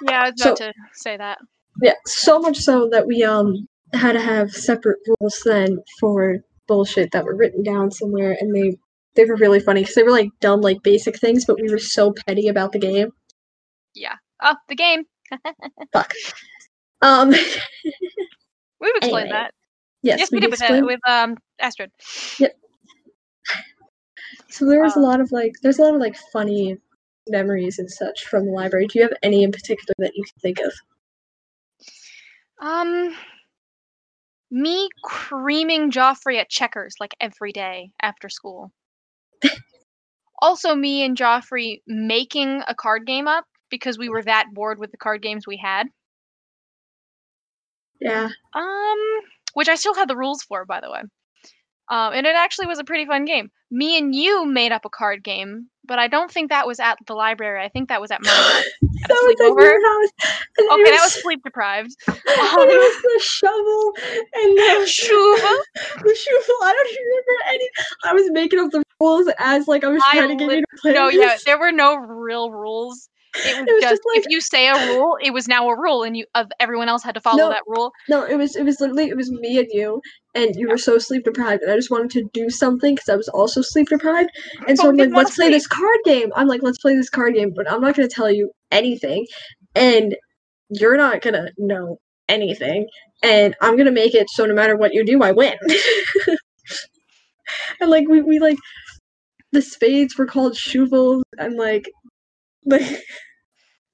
Yeah, I was So- about to say that. Yeah, so much so that we um had to have separate rules then for bullshit that were written down somewhere, and they they were really funny because they were like dumb, like basic things, but we were so petty about the game. Yeah. Oh, the game. Fuck. Um. We've explained Anyway, that. yes, Yes, we, did with that with um Astrid. Yep. So there was a um, lot of like, there's a lot of like funny memories and such from the library. Do you have any in particular that you can think of? Um, me creaming Joffrey at checkers like every day after school. also, me and Joffrey making a card game up because we were that bored with the card games we had. Yeah. Um, which I still have the rules for, by the way. Um, and it actually was a pretty fun game. Me and you made up a card game, but I don't think that was at the library. I think that was at my house. That was at sleepover? house. and it Okay, that was was- sleep deprived. and it was the shovel and the Shuva. the shovel. I don't remember any. I was making up the rules as like I was I trying to get you to play. No, yeah, there were no real rules. It was, was just, just like- if you say a rule, it was now a rule, and you of everyone else had to follow No. that rule. No, it was it was literally it was me and you, and you were so sleep deprived, and I just wanted to do something because I was also sleep deprived, and so But I'm like, let's play this card game. I'm like, let's play this card game, but I'm not gonna tell you anything, and you're not gonna know anything, and I'm gonna make it so no matter what you do, I win. and like we we like the spades were called shovels, and like like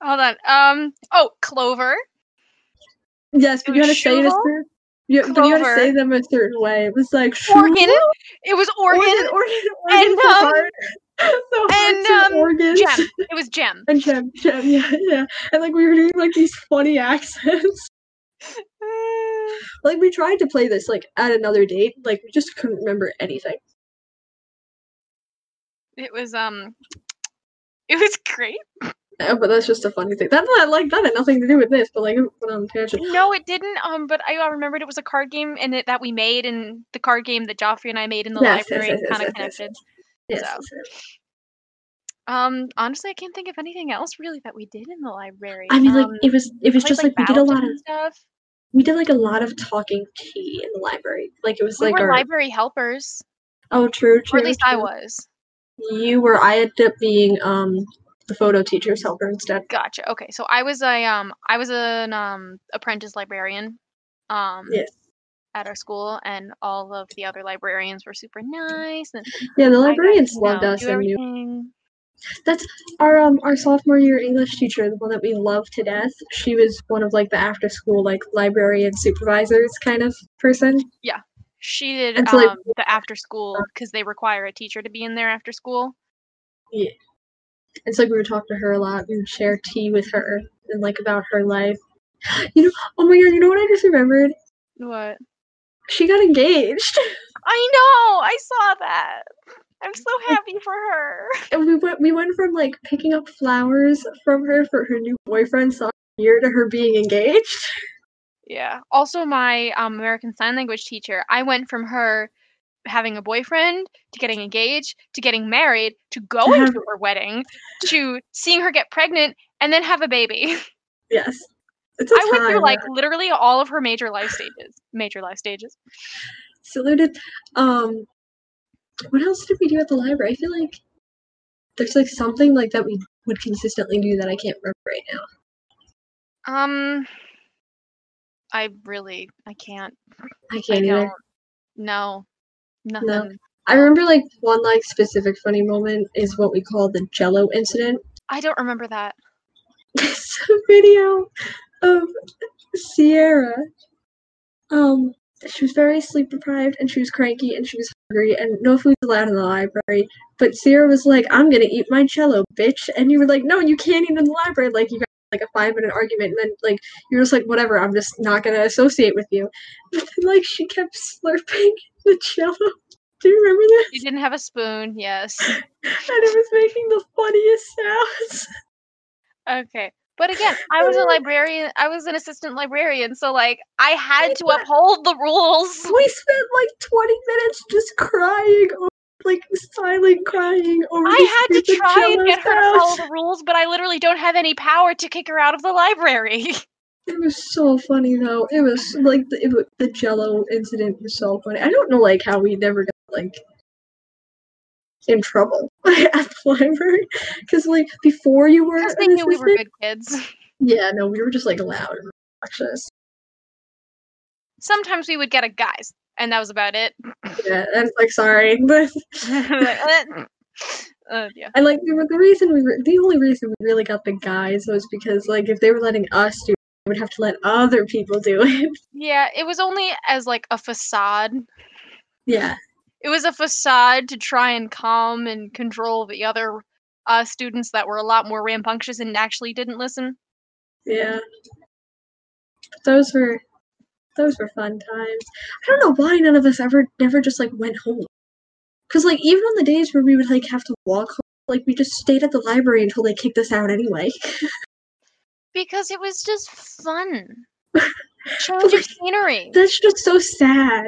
Hold on. Um. Oh, Clover. yes, but you had to say it a certain. You, but you had to say them a certain way. It was like Organ. It was organ. organ, organ, and, organ, the um, the and, hearts and um, organs, Gem. It was Gem. and gem, gem, yeah, yeah, and like we were doing like these funny accents. like we tried to play this like at another date, like we just couldn't remember anything. It was um. It was great. Uh, but that's just a funny thing. That that like that had nothing to do with this, but like it went on tangent. No, it didn't. Um, but I remembered it was a card game, and it, that we made, and the card game that Joffrey and I made in the Yes, library yes, yes, kind of connected. Yes, So. Um, honestly, I can't think of anything else really that we did in the library. I mean, like Um, it was it was just like, we did a lot of stuff. we did like a lot of talking tea in the library. Like it was We like were our library helpers, oh true true. or at least I was. You were. I ended up being um the photo teacher's helper instead. Gotcha. Okay, so I was a um I was an um apprentice librarian um Yes. at our school, and all of the other librarians were super nice. And Yeah, the librarians loved us and knew. That's our um our sophomore year English teacher, the one that we loved to death. She was one of like the after school like librarian supervisors kind of person. Yeah, she did so, like, um the after school because they require a teacher to be in there after school. And so like we would talk to her a lot. We would share tea with her and like about her life. You know, oh my god, you know what I just remembered? What? She got engaged. I know. I saw that. I'm so happy for her. And we went we went from like picking up flowers from her for her new boyfriend sophomore year to her being engaged. Yeah. Also, my um, American Sign Language teacher, I went from her having a boyfriend to getting engaged to getting married to going to her wedding to seeing her get pregnant and then have a baby. Yes. It's a I went through like literally all of her major life stages. Major life stages. saluted. Um, what else did we do at the library? I feel like there's like something like that we would consistently do that I can't remember right now. Um, I really, I can't. I I can't either. don't. No, nothing. I remember like one like specific funny moment is what we call the Jello incident. I don't remember that. it's a video of Sierra, um, she was very sleep deprived and she was cranky and she was hungry and no food's allowed in the library. But Sierra was like, I'm gonna eat my Jello, bitch. And you were like, No, you can't eat in the library. Like you like a five minute argument and then like you're just like, whatever, I'm just not gonna associate with you. But then like she kept slurping the Jello. Do you remember this? You didn't have a spoon, yes. And it was making the funniest sounds. Okay. But again, I was a librarian. I was an assistant librarian, so like I had to uphold the rules. We spent like 20 minutes just crying, over, like silent crying over I had to try and get her to follow the rules, but I literally don't have any power to kick her out of the library. It was so funny though. It was like the, it, the Jello incident was so funny. I don't know like how we never got like in trouble at the library because like before you were Because they knew we were good kids. Yeah, no, we were just like loud and obnoxious. Sometimes we would get a guys, and that was about it. Yeah, and it's like sorry, but Like, eh. uh, yeah. I like we were the reason we were the only reason we really got the guys was because like if they were letting us do it, they would have to let other people do it. Yeah, it was only as like a facade. yeah, It was a facade to try and calm and control the other uh, students that were a lot more rambunctious and actually didn't listen. yeah. Those were those were fun times. I don't know why none of us ever never just like went home. Cause like even on the days where we would like have to walk home, like we just stayed at the library until they kicked us out anyway. Because it was just fun. Change of scenery. That's just so sad.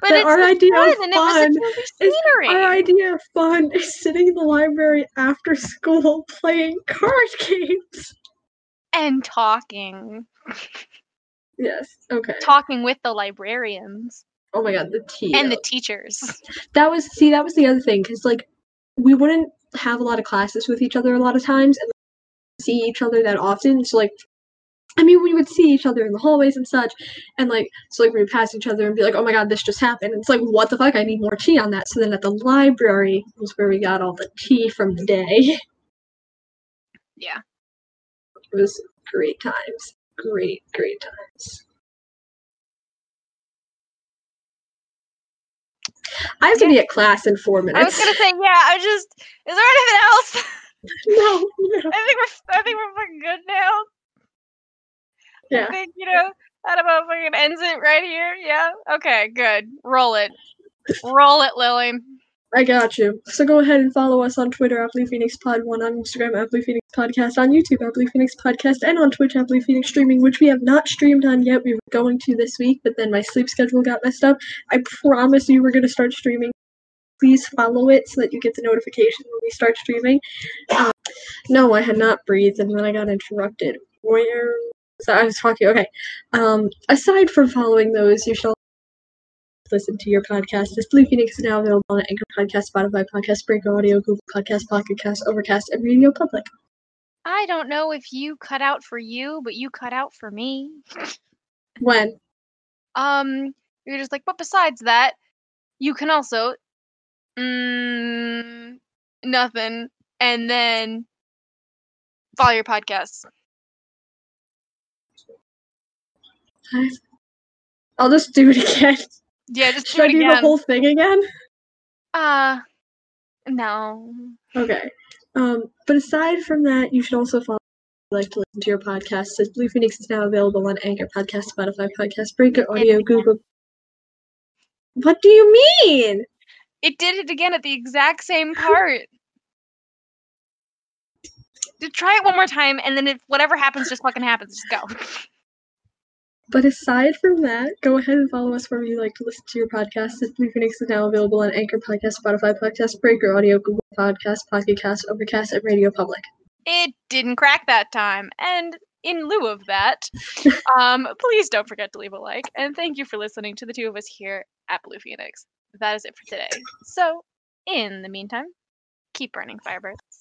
But that it's our idea fun, of fun it was a is scenery. Our idea of fun is sitting in the library after school playing card games. and talking. Yes. Okay. Talking with the librarians Oh my god, the tea. and the teachers. that was see that was the other thing because like we wouldn't have a lot of classes with each other a lot of times and see each other that often. So like. I mean, we would see each other in the hallways and such, and like, so like we would pass each other and be like, "Oh my god, this just happened." And it's like, "What the fuck? I need more tea on that." So then at the library was where we got all the tea from the day. Yeah. It was great times. Great, great times. I have to be at class in four minutes. I was gonna say, yeah. I just is there anything else? no, no. I think we're I think we're fucking good now. Yeah. I think you know that about fucking ends it right here. Yeah. Okay. Good. Roll it. Roll it, Lily. I got you. So go ahead and follow us on Twitter at Blue Phoenix Pod One, on Instagram at Blue Phoenix Podcast, on YouTube at Blue Phoenix Podcast, and on Twitch at Blue Phoenix Streaming, which we have not streamed on yet. We were going to this week, but then my sleep schedule got messed up. I promise you we're gonna start streaming. Please follow it so that you get the notification when we start streaming. Um, no, I had not breathed, and then I got interrupted. Where? So I was talking. Okay. Um, aside from following those, you shall listen to your podcast. This Blue Phoenix is now available on Anchor Podcast, Spotify Podcast, Breaker Audio, Google Podcast, Pocket Cast, Overcast, and Radio Public. I don't know if you cut out for you, but you cut out for me. When? Um, you're just like, but besides that, you can also, mm, nothing, and then follow your podcasts. I'll just do it again. Yeah, just Should I do the whole thing again? Uh, no. Okay. Um, but aside from that, you should also follow. Like to listen to your podcast. Says Blue Phoenix is now available on Anchor Podcast, Spotify Podcast, Breaker Audio, Google. What do you mean? It did it again at the exact same part. Just try it one more time, and then if whatever happens, just fucking happens. Just go. But aside from that, go ahead and follow us wherever you like to listen to your podcast. Blue Phoenix is now available on Anchor Podcast, Spotify Podcast, Breaker Audio, Google Podcast, Pocket Cast, Overcast, and Radio Public. It didn't crack that time, and in lieu of that, um, please don't forget to leave a like, and thank you for listening to the two of us here at Blue Phoenix. That is it for today. So, in the meantime, keep burning Firebirds.